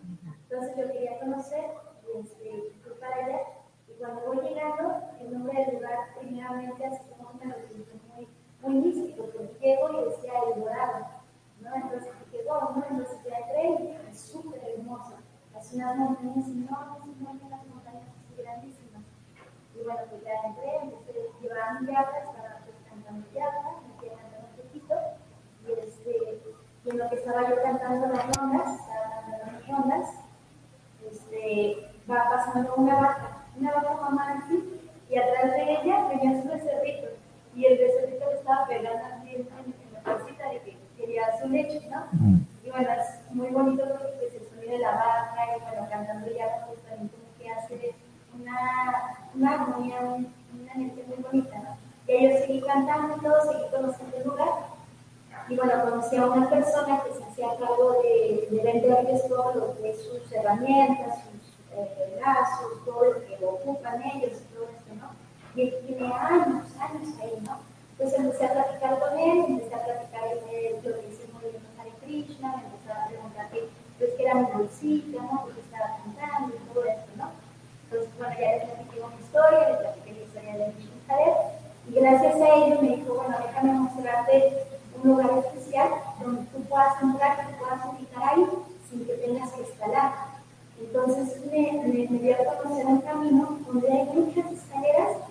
Entonces yo quería conocer y este, fui para allá. Y cuando voy llegando, el nombre del lugar, primeramente, así como me lo muy muy místico, porque llego y decía el dorado, ¿no? Entonces dije, wow, ¿no? Entonces ya entré es súper hermoso. Es unas montañas enormes, enormes, unas montañas así grandísimas. Y bueno, pues ya entré, empecé, mi yarda, estaba pues, cantando yarda, me quedé cantando un poquito, y, este, y en lo que estaba yo cantando las rondas, estaba cantando las rondas, este, va pasando una vaca, una vaca mamá así, y atrás de ella venía su becerrito y el becerrito le estaba pegando así en, en la bolsita de que quería su leche, ¿no? Mm. Y bueno, es muy bonito porque el sonido de la vaca y bueno, cantando ya pues también como que hace una, una armonía, una energía muy bonita, ¿no? Y yo seguí cantando seguí conociendo el lugar. Y bueno, conocí a una persona que se hacía cargo de, de venderles todo lo que es sus herramientas, sus eh, lazos, todo lo que ocupan ellos y todo esto, ¿no? y tiene años, años ahí, ¿no? Entonces empecé a platicar con él, empecé a platicar de lo que hice muy bien Hare Krishna, me empezó a preguntar qué, pues, que era mi bolsita, ¿no? Porque estaba cantando y todo esto, ¿no? Entonces, bueno, ya le platiqué una historia, le platiqué la historia de Krishna Hare, y gracias a ello me dijo, bueno, déjame mostrarte un lugar especial donde tú puedas entrar, que puedas ubicar ahí sin que tengas que escalar. Entonces me, me, me dio a conocer un camino donde hay muchas escaleras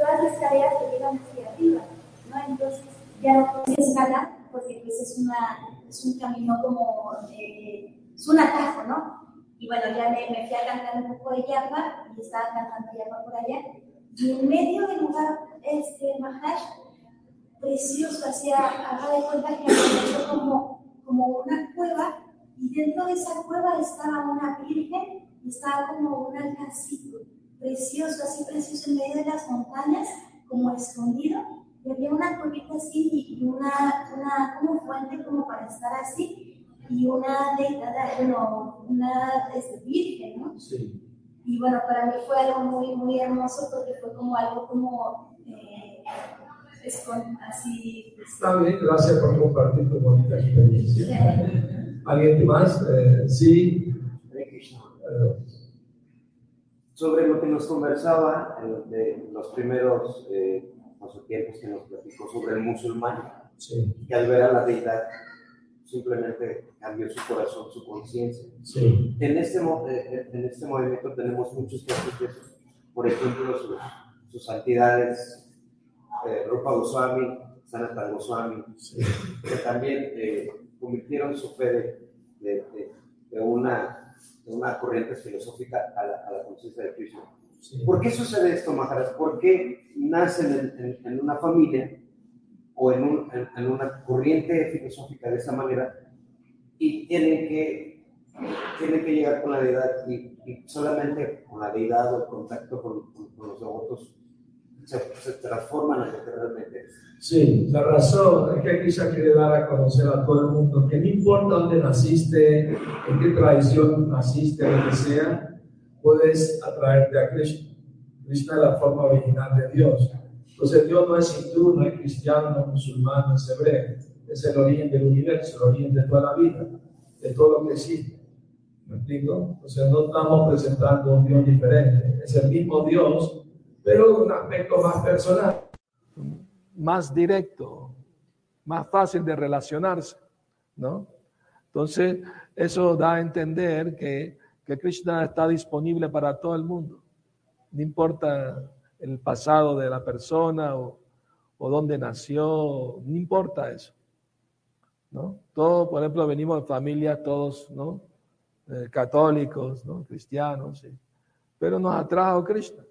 todas las tareas que llegan hacia arriba, ¿no? Entonces ya no puedes escalar porque pues es, una, es un camino como, eh, es un atajo, ¿no? Y bueno, ya me, me, fui a cantar un poco de yarba y estaba cantando yarba por allá. Y en medio del lugar, este, Maharaj, precioso, hacía, haga de cuenta que había como, como una cueva y dentro de esa cueva estaba una virgen y estaba como un altarcito precioso, así precioso en medio de las montañas, como escondido, y había una cuevita así y una, una como fuente como para estar así y una deitada, bueno, una este, virgen, ¿no? Sí. Y bueno, para mí fue algo muy, muy hermoso porque fue como algo como, eh, es con, así. pues, Está bien, gracias por compartir tu bonita experiencia. ¿Alguien más? Eh, sí. Eh, Sobre lo que nos conversaba en de los primeros eh, pasatiempos que nos platicó sobre el musulmán, sí, que al ver a la deidad simplemente cambió su corazón, su conciencia. sí, En este, eh, en este movimiento tenemos muchos casos de esos. Por ejemplo, sus, sus santidades, eh, Rupa Goswami, Sanatan Goswami, sí, que también eh, convirtieron su fe de, de, de- de una, de una corriente filosófica a la, a la conciencia de Krishna. sí. ¿Por qué sucede esto, Maharaj? ¿Por qué nacen en, en- en una familia o en, un- en una corriente filosófica de esa manera y tienen que, tienen que llegar con la deidad y, y solamente con la deidad o el contacto con, con- con los devotos se, se transforman en lo que realmente es? Sí, la razón es que Krishna quiere dar a conocer a todo el mundo que no importa dónde naciste, en qué tradición naciste, lo que sea, puedes atraerte a Krishna. Krishna es la forma original de Dios. Entonces Dios no es hindú, no es cristiano, no es musulmán, no es hebreo. Es el origen del universo, el origen de toda la vida, de todo lo que existe. ¿Me explico? Entonces no estamos presentando un Dios diferente. Es el mismo Dios, pero un aspecto más personal más directo, más fácil de relacionarse, ¿no? Entonces, eso da a entender que, que Krishna está disponible para todo el mundo. No importa el pasado de la persona o, o dónde nació, no importa eso, ¿no? Todos, por ejemplo, venimos de familias todos, ¿no? Eh, católicos, ¿no? Cristianos, sí. Pero nos atrajo Krishna,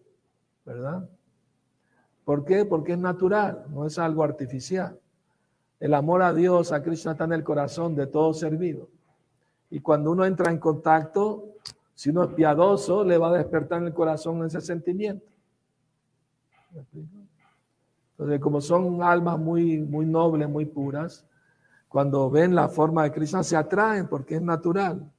¿verdad? ¿Por qué? Porque es natural, no es algo artificial. El amor a Dios, a Krishna, está en el corazón de todo ser vivo. Y cuando uno entra en contacto, si uno es piadoso, le va a despertar en el corazón ese sentimiento. Entonces, como son almas muy, muy nobles, muy puras, cuando ven la forma de Krishna se atraen porque es natural.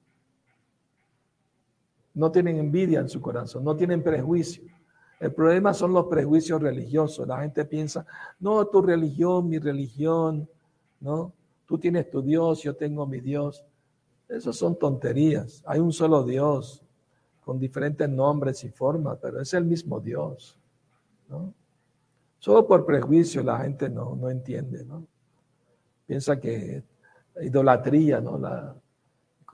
No tienen envidia en su corazón, no tienen prejuicio. El problema son los prejuicios religiosos. La gente piensa, no, tu religión, mi religión, ¿no? Tú tienes tu Dios, yo tengo mi Dios. Esos son tonterías. Hay un solo Dios, con diferentes nombres y formas, pero es el mismo Dios, ¿no? Solo por prejuicio la gente no, no entiende, ¿no? Piensa que idolatría, ¿no? La,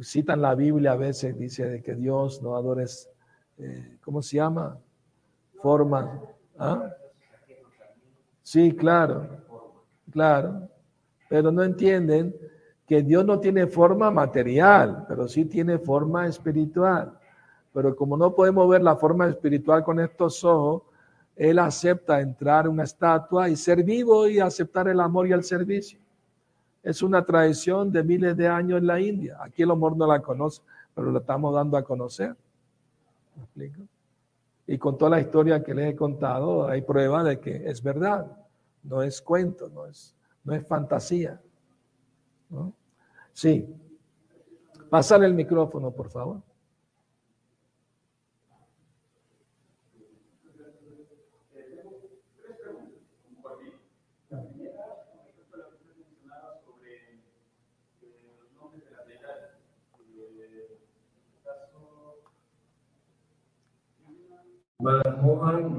citan la Biblia a veces, dice que Dios no adores, eh, ¿cómo se llama? Forma. ¿Ah? Sí, claro, claro. Pero no entienden que Dios no tiene forma material, pero sí tiene forma espiritual. Pero como no podemos ver la forma espiritual con estos ojos, Él acepta entrar en una estatua y ser vivo y aceptar el amor y el servicio. Es una tradición de miles de años en la India. Aquí el amor no la conoce, pero lo estamos dando a conocer. ¿Me explico? Y con toda la historia que les he contado, hay prueba de que es verdad, no es cuento, no es, no es fantasía. ¿no? Sí. Pasar el micrófono, por favor. Manmohan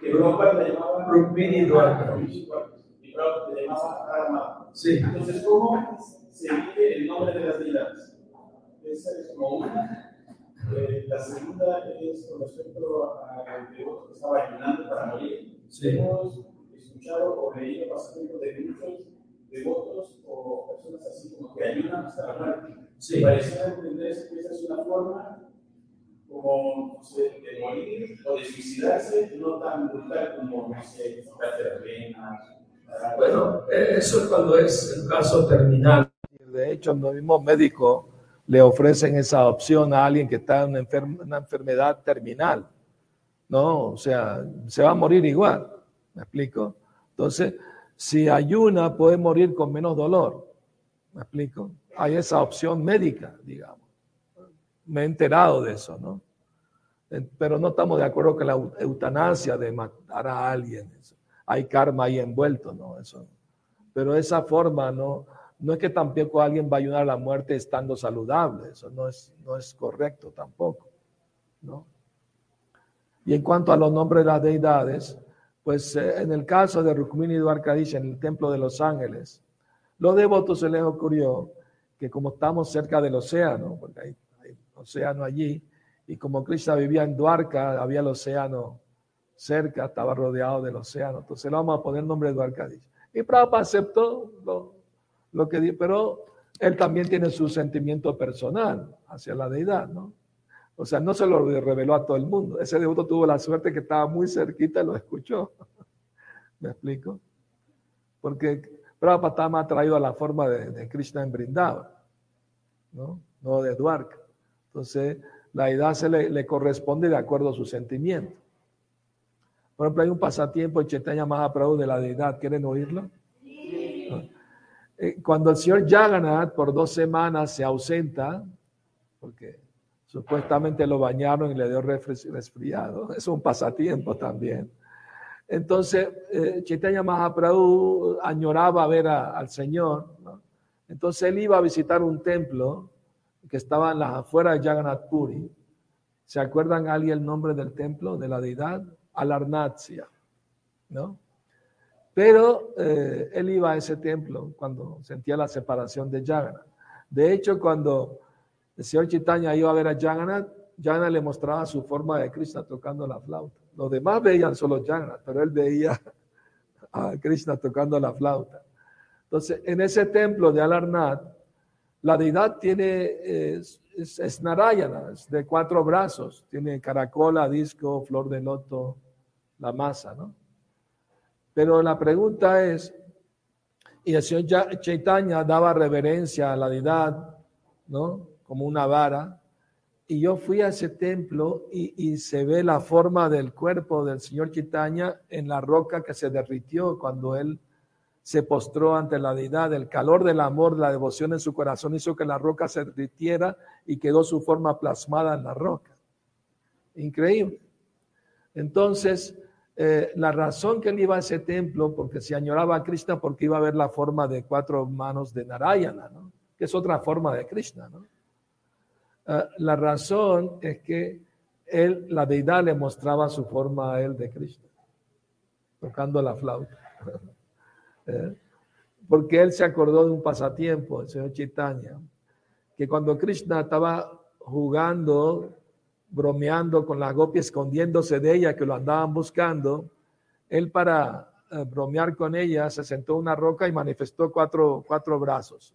que Prabhupada le llamaba Rukmini Prabhupada le llamaba Karma. Sí, Entonces, ¿cómo se vive el nombre de las deidades? Esa es como una. Eh, la segunda es con respecto al devoto que estaba ayunando para morir. Sí. Hemos escuchado o leído pasamientos de muchos devotos o personas así como que ayunan hasta la muerte. Sí. Pareciera entender que esa es una forma como no sé, de morir o de suicidarse, no tan brutal como, no sé, quitarse las venas. Bueno, eh, eso es cuando es el caso terminal. De hecho, los mismos médicos le ofrecen esa opción a alguien que está en una, enfer- una enfermedad terminal. ¿no? O sea, se va a morir igual, ¿me explico? Entonces, si ayuna, puede morir con menos dolor, ¿me explico? Hay esa opción médica, digamos. Me he enterado de eso, ¿no? Pero no estamos de acuerdo con la eutanasia de matar a alguien. Hay karma ahí envuelto, ¿no? Eso. Pero esa forma, ¿no? No es que tampoco alguien va a ayudar a la muerte estando saludable, eso no es, no es correcto tampoco, ¿no? Y en cuanto a los nombres de las deidades, pues eh, en el caso de Rukmini Dwarkadish en el Templo de los Ángeles, los devotos se les ocurrió que como estamos cerca del océano, porque hay, océano allí, y como Krishna vivía en Dwarka, había el océano cerca, estaba rodeado del océano, entonces le vamos a poner el nombre de Dwarkadish. Y Prabhupada aceptó lo, lo que dijo, pero él también tiene su sentimiento personal hacia la deidad, ¿no? O sea, no se lo reveló a todo el mundo. Ese devoto tuvo la suerte que estaba muy cerquita y lo escuchó. ¿Me explico? Porque Prabhupada estaba más atraído a la forma de, Krishna en Vrindavan, ¿no? No de Dwarka. Entonces, la deidad se le, corresponde de acuerdo a su sentimiento. Por ejemplo, hay un pasatiempo en Chaitanya Mahaprabhu de la deidad. ¿Quieren oírlo? Eh, cuando el señor Jagannath por dos semanas se ausenta, porque supuestamente lo bañaron y le dio resfriado, es un pasatiempo también. Entonces, eh, Chaitanya Mahaprabhu añoraba ver al Señor. Entonces, él iba a visitar un templo que estaba en las afueras de Jagannath Puri. ¿Se acuerdan alguien el nombre del templo, de la deidad? Alarnatia, ¿no? Pero eh, él iba a ese templo cuando sentía la separación de Jagannath. De hecho, cuando el señor Chaitanya iba a ver a Jagannath, Jagannath le mostraba su forma de Krishna tocando la flauta. Los demás veían solo Jagannath, pero él veía a Krishna tocando la flauta. Entonces, en ese templo de Alarnath, la deidad tiene, es, es, Narayana, es de cuatro brazos, tiene caracola, disco, flor de loto, la masa, ¿no? Pero la pregunta es, y el señor Chaitanya daba reverencia a la deidad, ¿no? Como una vara. Y yo fui a ese templo y, se ve la forma del cuerpo del señor Chaitanya en la roca que se derritió cuando él se postró ante la deidad. El calor del amor, la devoción en su corazón hizo que la roca se derritiera y quedó su forma plasmada en la roca. Increíble. Entonces, eh, la razón que él iba a ese templo, porque se añoraba a Krishna, porque iba a ver la forma de cuatro manos de Narayana, que es otra forma de Krishna. Eh, la razón es que él, la deidad le mostraba su forma a él de Krishna, tocando la flauta. Eh, porque él se acordó de un pasatiempo, el señor Chaitanya, que cuando Krishna estaba jugando bromeando con la gopia, escondiéndose de ella, que lo andaban buscando, él para eh, bromear con ella se sentó en una roca y manifestó cuatro, cuatro brazos.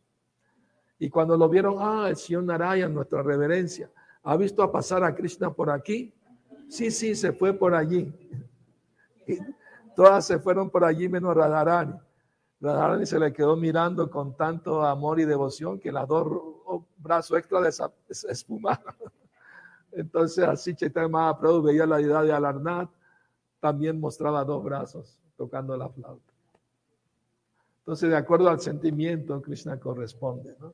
Y cuando lo vieron, ah, el señor Narayan, nuestra reverencia, ¿ha visto a pasar a Krishna por aquí? Sí, sí, se fue por allí. todas se fueron por allí menos Radharani. Radharani se le quedó mirando con tanto amor y devoción que las dos brazos extra esfumaron. Entonces, así Chaitanya Mahaprabhu veía la deidad de Alarnath, también mostraba dos brazos tocando la flauta. Entonces, de acuerdo al sentimiento, Krishna corresponde. ¿no?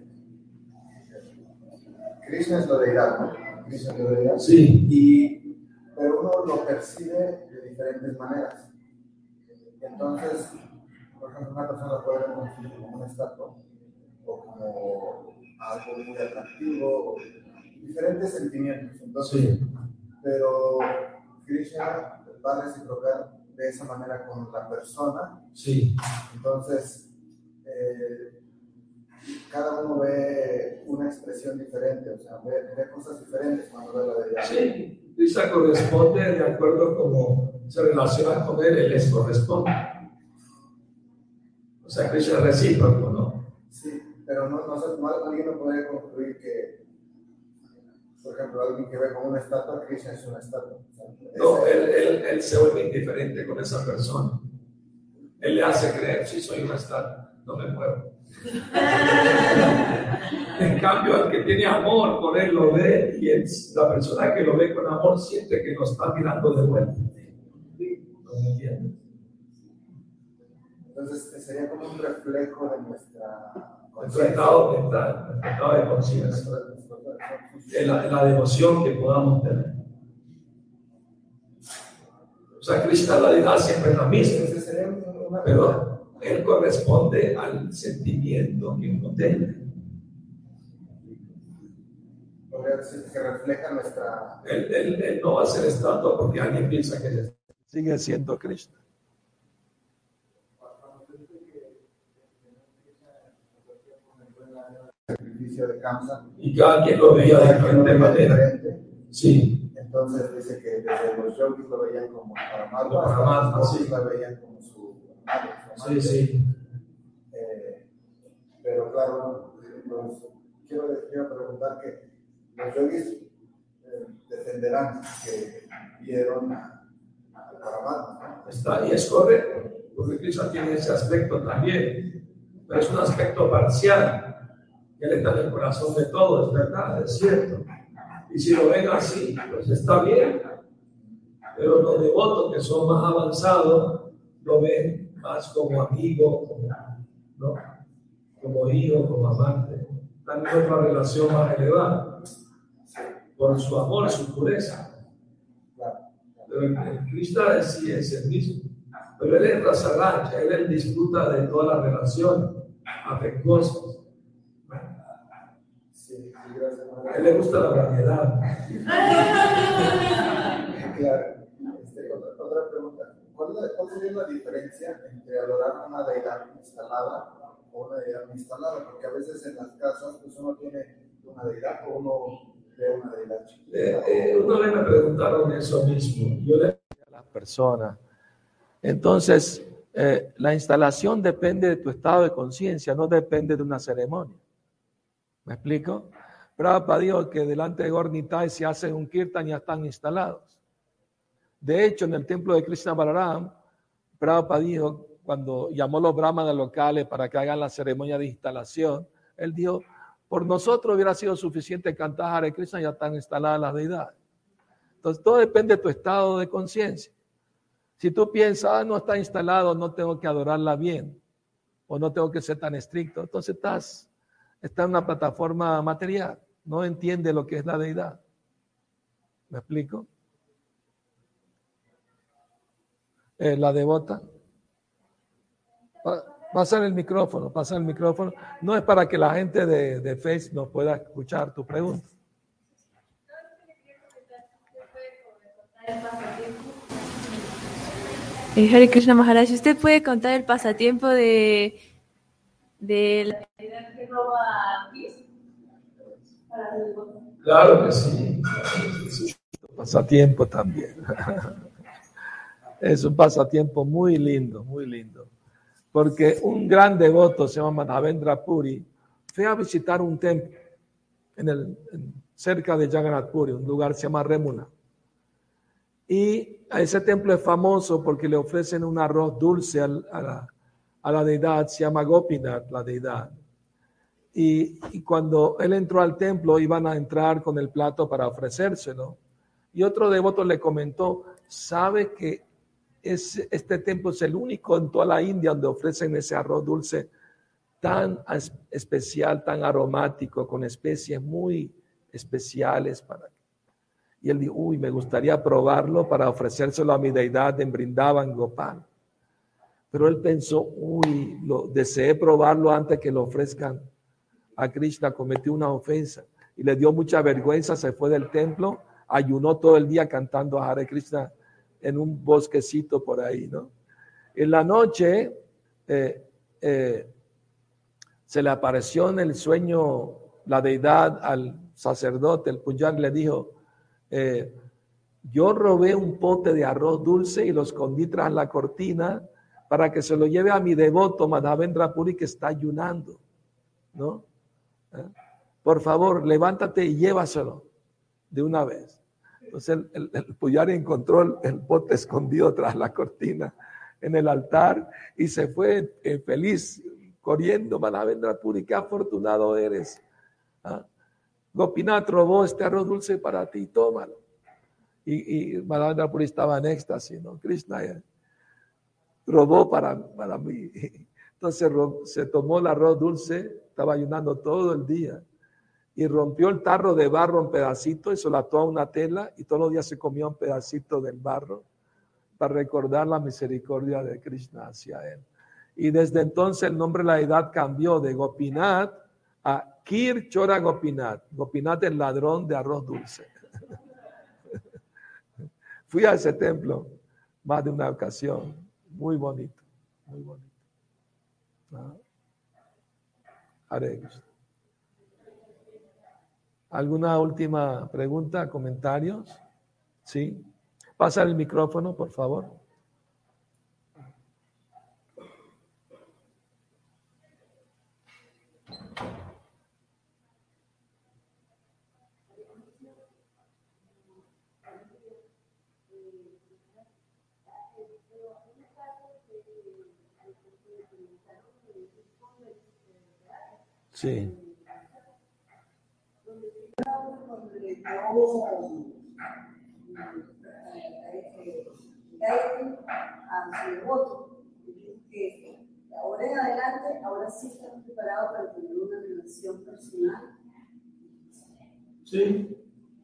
Krishna es la deidad, Krishna es la deidad. Sí. Y, pero uno lo percibe de diferentes maneras. Entonces, por ejemplo, una persona puede ver como una estatua o como algo muy atractivo, o diferentes sentimientos. Entonces, sí. Pero Krishna va a reciprocar de esa manera con la persona. Sí. Entonces, eh, cada uno ve una expresión diferente, o sea, ve, cosas diferentes cuando ve la deidad. Sí, Krishna corresponde de acuerdo como se relaciona con él, él les corresponde. O sea, Krishna es recíproco, ¿no? Sí, pero no, no, no, alguien no puede concluir que, por ejemplo, alguien que ve como una estatua, Krishna es una estatua. no, él, él, él, se vuelve indiferente con esa persona. Él le hace creer, sí, soy una estatua, no me muevo. en cambio, el que tiene amor por él lo ve y la persona que lo ve con amor siente que lo está mirando de vuelta. ¿No me entiendes? Entonces sería como un reflejo de nuestra nuestro estado mental, nuestro estado de conciencia, la, la devoción que podamos tener. O sea, Krishna la deidad siempre es la misma, pero él corresponde al sentimiento que uno tiene. que refleja nuestra... Él, él, él, no va a ser estatua porque alguien piensa que sigue siendo Krishna. sacrificio de Kamsa. Y cada quien lo veía de diferente manera. Sí. Entonces dice que desde los yogis lo veían como Paramatma, Paramatma sí. lo veían como su Sí, sí. Eh, pero claro, pues, quiero, quiero preguntar que los yogis eh, defenderán que vieron a, a. Está, y es correcto, porque Krishna tiene ese aspecto también, pero es un aspecto parcial. Él está en el corazón de todos, es verdad, es cierto. Y si lo ven así, pues está bien. Pero los devotos que son más avanzados lo ven más como amigo, como, ¿no? como hijo, como amante. En otra relación más elevada. Por su amor, su pureza. Pero el, Cristo sí es el mismo. Pero él es raza él, él disfruta de todas las relaciones afectuosas. A él le gusta la variedad. claro. ¿Cuál, ¿Cuál, sería la diferencia entre adorar una deidad instalada o una deidad no instalada? Porque a veces en las casas pues uno tiene una deidad o uno ve una deidad chiquita. Eh, eh, una vez me preguntaron eso mismo. Yo le dije a las personas. Entonces, eh, la instalación depende de tu estado de conciencia, no depende de una ceremonia. ¿Me explico? Prabhupada dijo que delante de Gornitai se hace un kirtan ya están instalados. De hecho, en el templo de Krishna Balaram, Prabhupada dijo, cuando llamó a los brahmanas locales para que hagan la ceremonia de instalación, él dijo, por nosotros hubiera sido suficiente cantar Hare Krishna, ya están instaladas las deidades. Entonces, todo depende de tu estado de conciencia. Si tú piensas, ah, no está instalado, no tengo que adorarla bien, o no tengo que ser tan estricto, entonces estás está en una plataforma material, no entiende lo que es la deidad. ¿Me explico? Eh, la devota. Pasa el micrófono, pasa el micrófono. No es para que la gente de, de Face nos pueda escuchar tu pregunta. Eh, Hare Krishna Maharaj, ¿usted puede contar el pasatiempo de de la que roba Claro que sí. Pasatiempo también. Es un pasatiempo muy lindo, muy lindo. Porque un gran devoto se llama Madhavendra Puri fue a visitar un templo en el, cerca de Jagannath Puri, un lugar se llama Remuna. Y a ese templo es famoso porque le ofrecen un arroz dulce a la, a la deidad, se llama Gopinath, la deidad. Y, cuando él entró al templo, iban a entrar con el plato para ofrecérselo. Y otro devoto le comentó, ¿sabe que este templo es el único en toda la India donde ofrecen ese arroz dulce tan especial, tan aromático, con especies muy especiales para y él dijo, uy, me gustaría probarlo para ofrecérselo a mi deidad en Brindavan Gopal. Pero él pensó, uy, lo, deseé probarlo antes que lo ofrezcan a Krishna, cometió una ofensa y le dio mucha vergüenza, se fue del templo, ayunó todo el día cantando a Hare Krishna en un bosquecito por ahí, ¿no? En la noche eh, eh, se le apareció en el sueño la deidad al sacerdote, el Punyar le dijo, eh, Yo robé un pote de arroz dulce y lo escondí tras la cortina para que se lo lleve a mi devoto Madhavendra Puri que está ayunando. ¿No? Por favor, levántate y llévaselo de una vez. Entonces el, el, encontró el, pote escondido tras la cortina en el altar y se fue eh, feliz corriendo. Madhavendra Puri, qué afortunado eres. ¿Ah? Gopinath robó este arroz dulce para ti, tómalo. Y, y Puri estaba en éxtasis, ¿no? Krishna eh, robó para, para mí. Entonces se tomó el arroz dulce, estaba ayunando todo el día y rompió el tarro de barro en pedacitos y se lo ató a una tela y todos los días se comió un pedacito del barro para recordar la misericordia de Krishna hacia él. Y desde entonces el nombre de la edad cambió de Gopinath a Kir Chora Gopinath. Gopinath el ladrón de arroz dulce. Fui a ese templo más de una ocasión. Muy bonito, muy bonito. ¿Ah? ¿Alguna última pregunta, comentarios? Sí. Pasa el micrófono, por favor. Sí. A su devoto. Que ahora en adelante, ahora sí estamos preparados para tener una relación personal. Sí,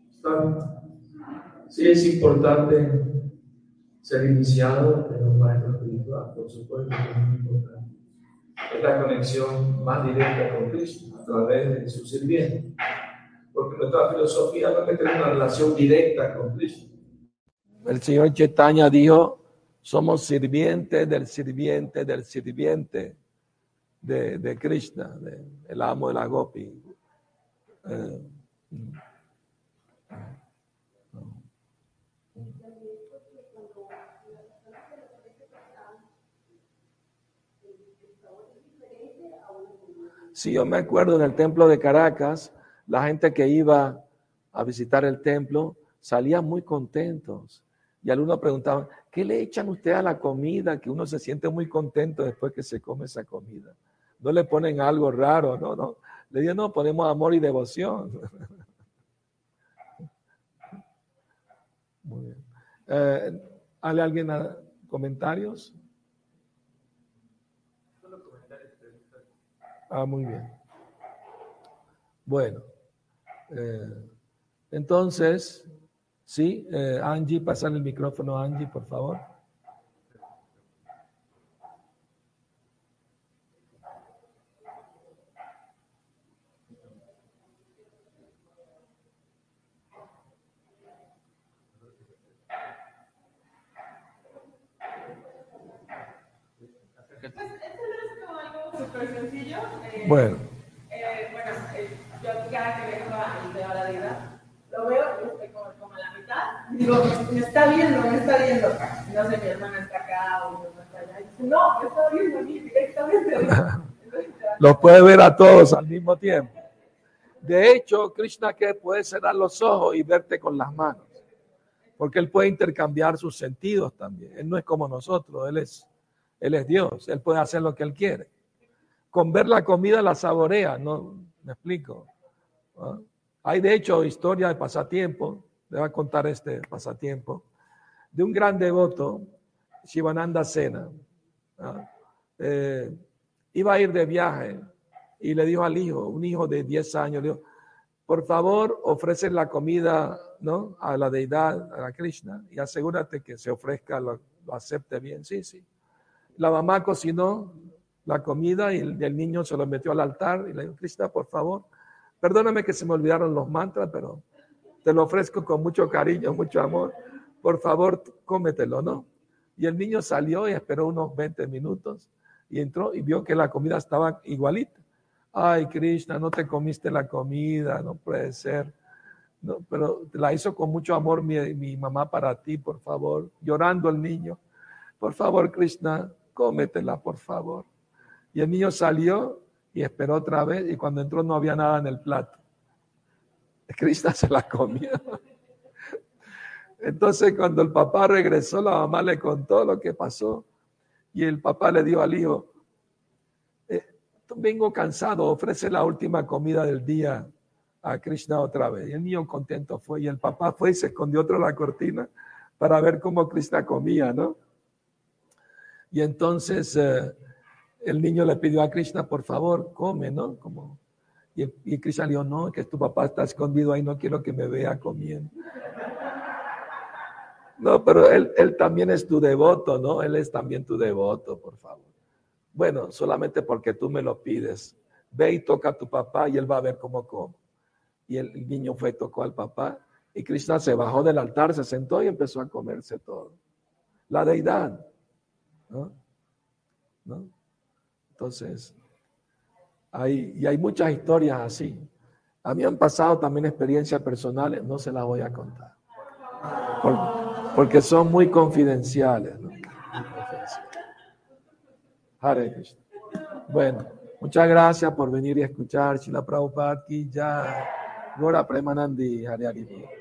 está Sí, es importante ser iniciado en un maestro espiritual, por supuesto, es muy importante. Es la conexión más directa con Cristo a través de su sirviente. Porque nuestra filosofía no es que tener una relación directa con Cristo. El señor Chaitanya dijo, somos sirvientes del sirviente del sirviente de, de Krishna, de, el amo de la Gopi. Eh, Sí, yo me acuerdo en el templo de Caracas, la gente que iba a visitar el templo salía muy contentos. Y algunos preguntaban, ¿qué le echan usted a la comida? Que uno se siente muy contento después que se come esa comida. No le ponen algo raro, no, no. Le digo, no, ponemos amor y devoción. Muy bien. Eh, ¿Hay alguien a comentarios? Ah, muy bien. Bueno, eh, entonces, sí, eh, Angie, pasar el micrófono a Angie, por favor. Bueno. Eh, bueno, eh, yo cada que vengo a, a la vida, lo veo y estoy como, como a la mitad. Digo, me está viendo, me está viendo. No sé, mi hermana está acá o mi está allá. No, me está viendo a mí directamente. Los puede ver a todos al mismo tiempo. De hecho, Krishna que puede cerrar los ojos y verte con las manos. Porque él puede intercambiar sus sentidos también. Él no es como nosotros, él es, él es Dios. Él puede hacer lo que él quiere con ver la comida la saborea, ¿no? Me explico. ¿Ah? Hay de hecho historia de pasatiempo, le voy a contar este pasatiempo, de un gran devoto, Shivananda Sena. ¿ah? Eh, iba a ir de viaje y le dijo al hijo, un hijo de 10 años, le por favor, ofrece la comida ¿no? a la deidad, a la Krishna, y asegúrate que se ofrezca, lo, acepte bien. Sí, sí. La mamá cocinó, la comida y el, niño se lo metió al altar y le dijo, Krishna, por favor, perdóname que se me olvidaron los mantras, pero te lo ofrezco con mucho cariño, mucho amor. Por favor, cómetelo, ¿no? Y el niño salió y esperó unos 20 minutos y entró y vio que la comida estaba igualita. Ay, Krishna, no te comiste la comida, no puede ser. No, pero la hizo con mucho amor mi, mi mamá para ti, por favor. Llorando el niño. Por favor, Krishna, cómetela, por favor. Y el niño salió y esperó otra vez y cuando entró no había nada en el plato. Krishna se la comió. Entonces cuando el papá regresó, la mamá le contó lo que pasó y el papá le dio al hijo, eh, vengo cansado, ofrece la última comida del día a Krishna otra vez. Y el niño contento fue y el papá fue y se escondió otra la cortina para ver cómo Krishna comía, ¿no? Y entonces eh, el niño le pidió a Krishna, por favor, come, ¿no? Como, y, y Krishna le dijo, no, que tu papá está escondido ahí, no quiero que me vea comiendo. No, pero él, él también es tu devoto, ¿no? Él es también tu devoto, por favor. Bueno, solamente porque tú me lo pides. Ve y toca a tu papá y él va a ver cómo come. Y el niño fue, tocó al papá y Krishna se bajó del altar, se sentó y empezó a comerse todo. La deidad. ¿no? ¿No? Entonces, hay, y hay muchas historias así. A mí han pasado también experiencias personales, no se las voy a contar. Porque, son muy confidenciales. ¿no? Bueno, muchas gracias por venir y escuchar. Shila Prabhupada ya. Gora Premanandi Hare.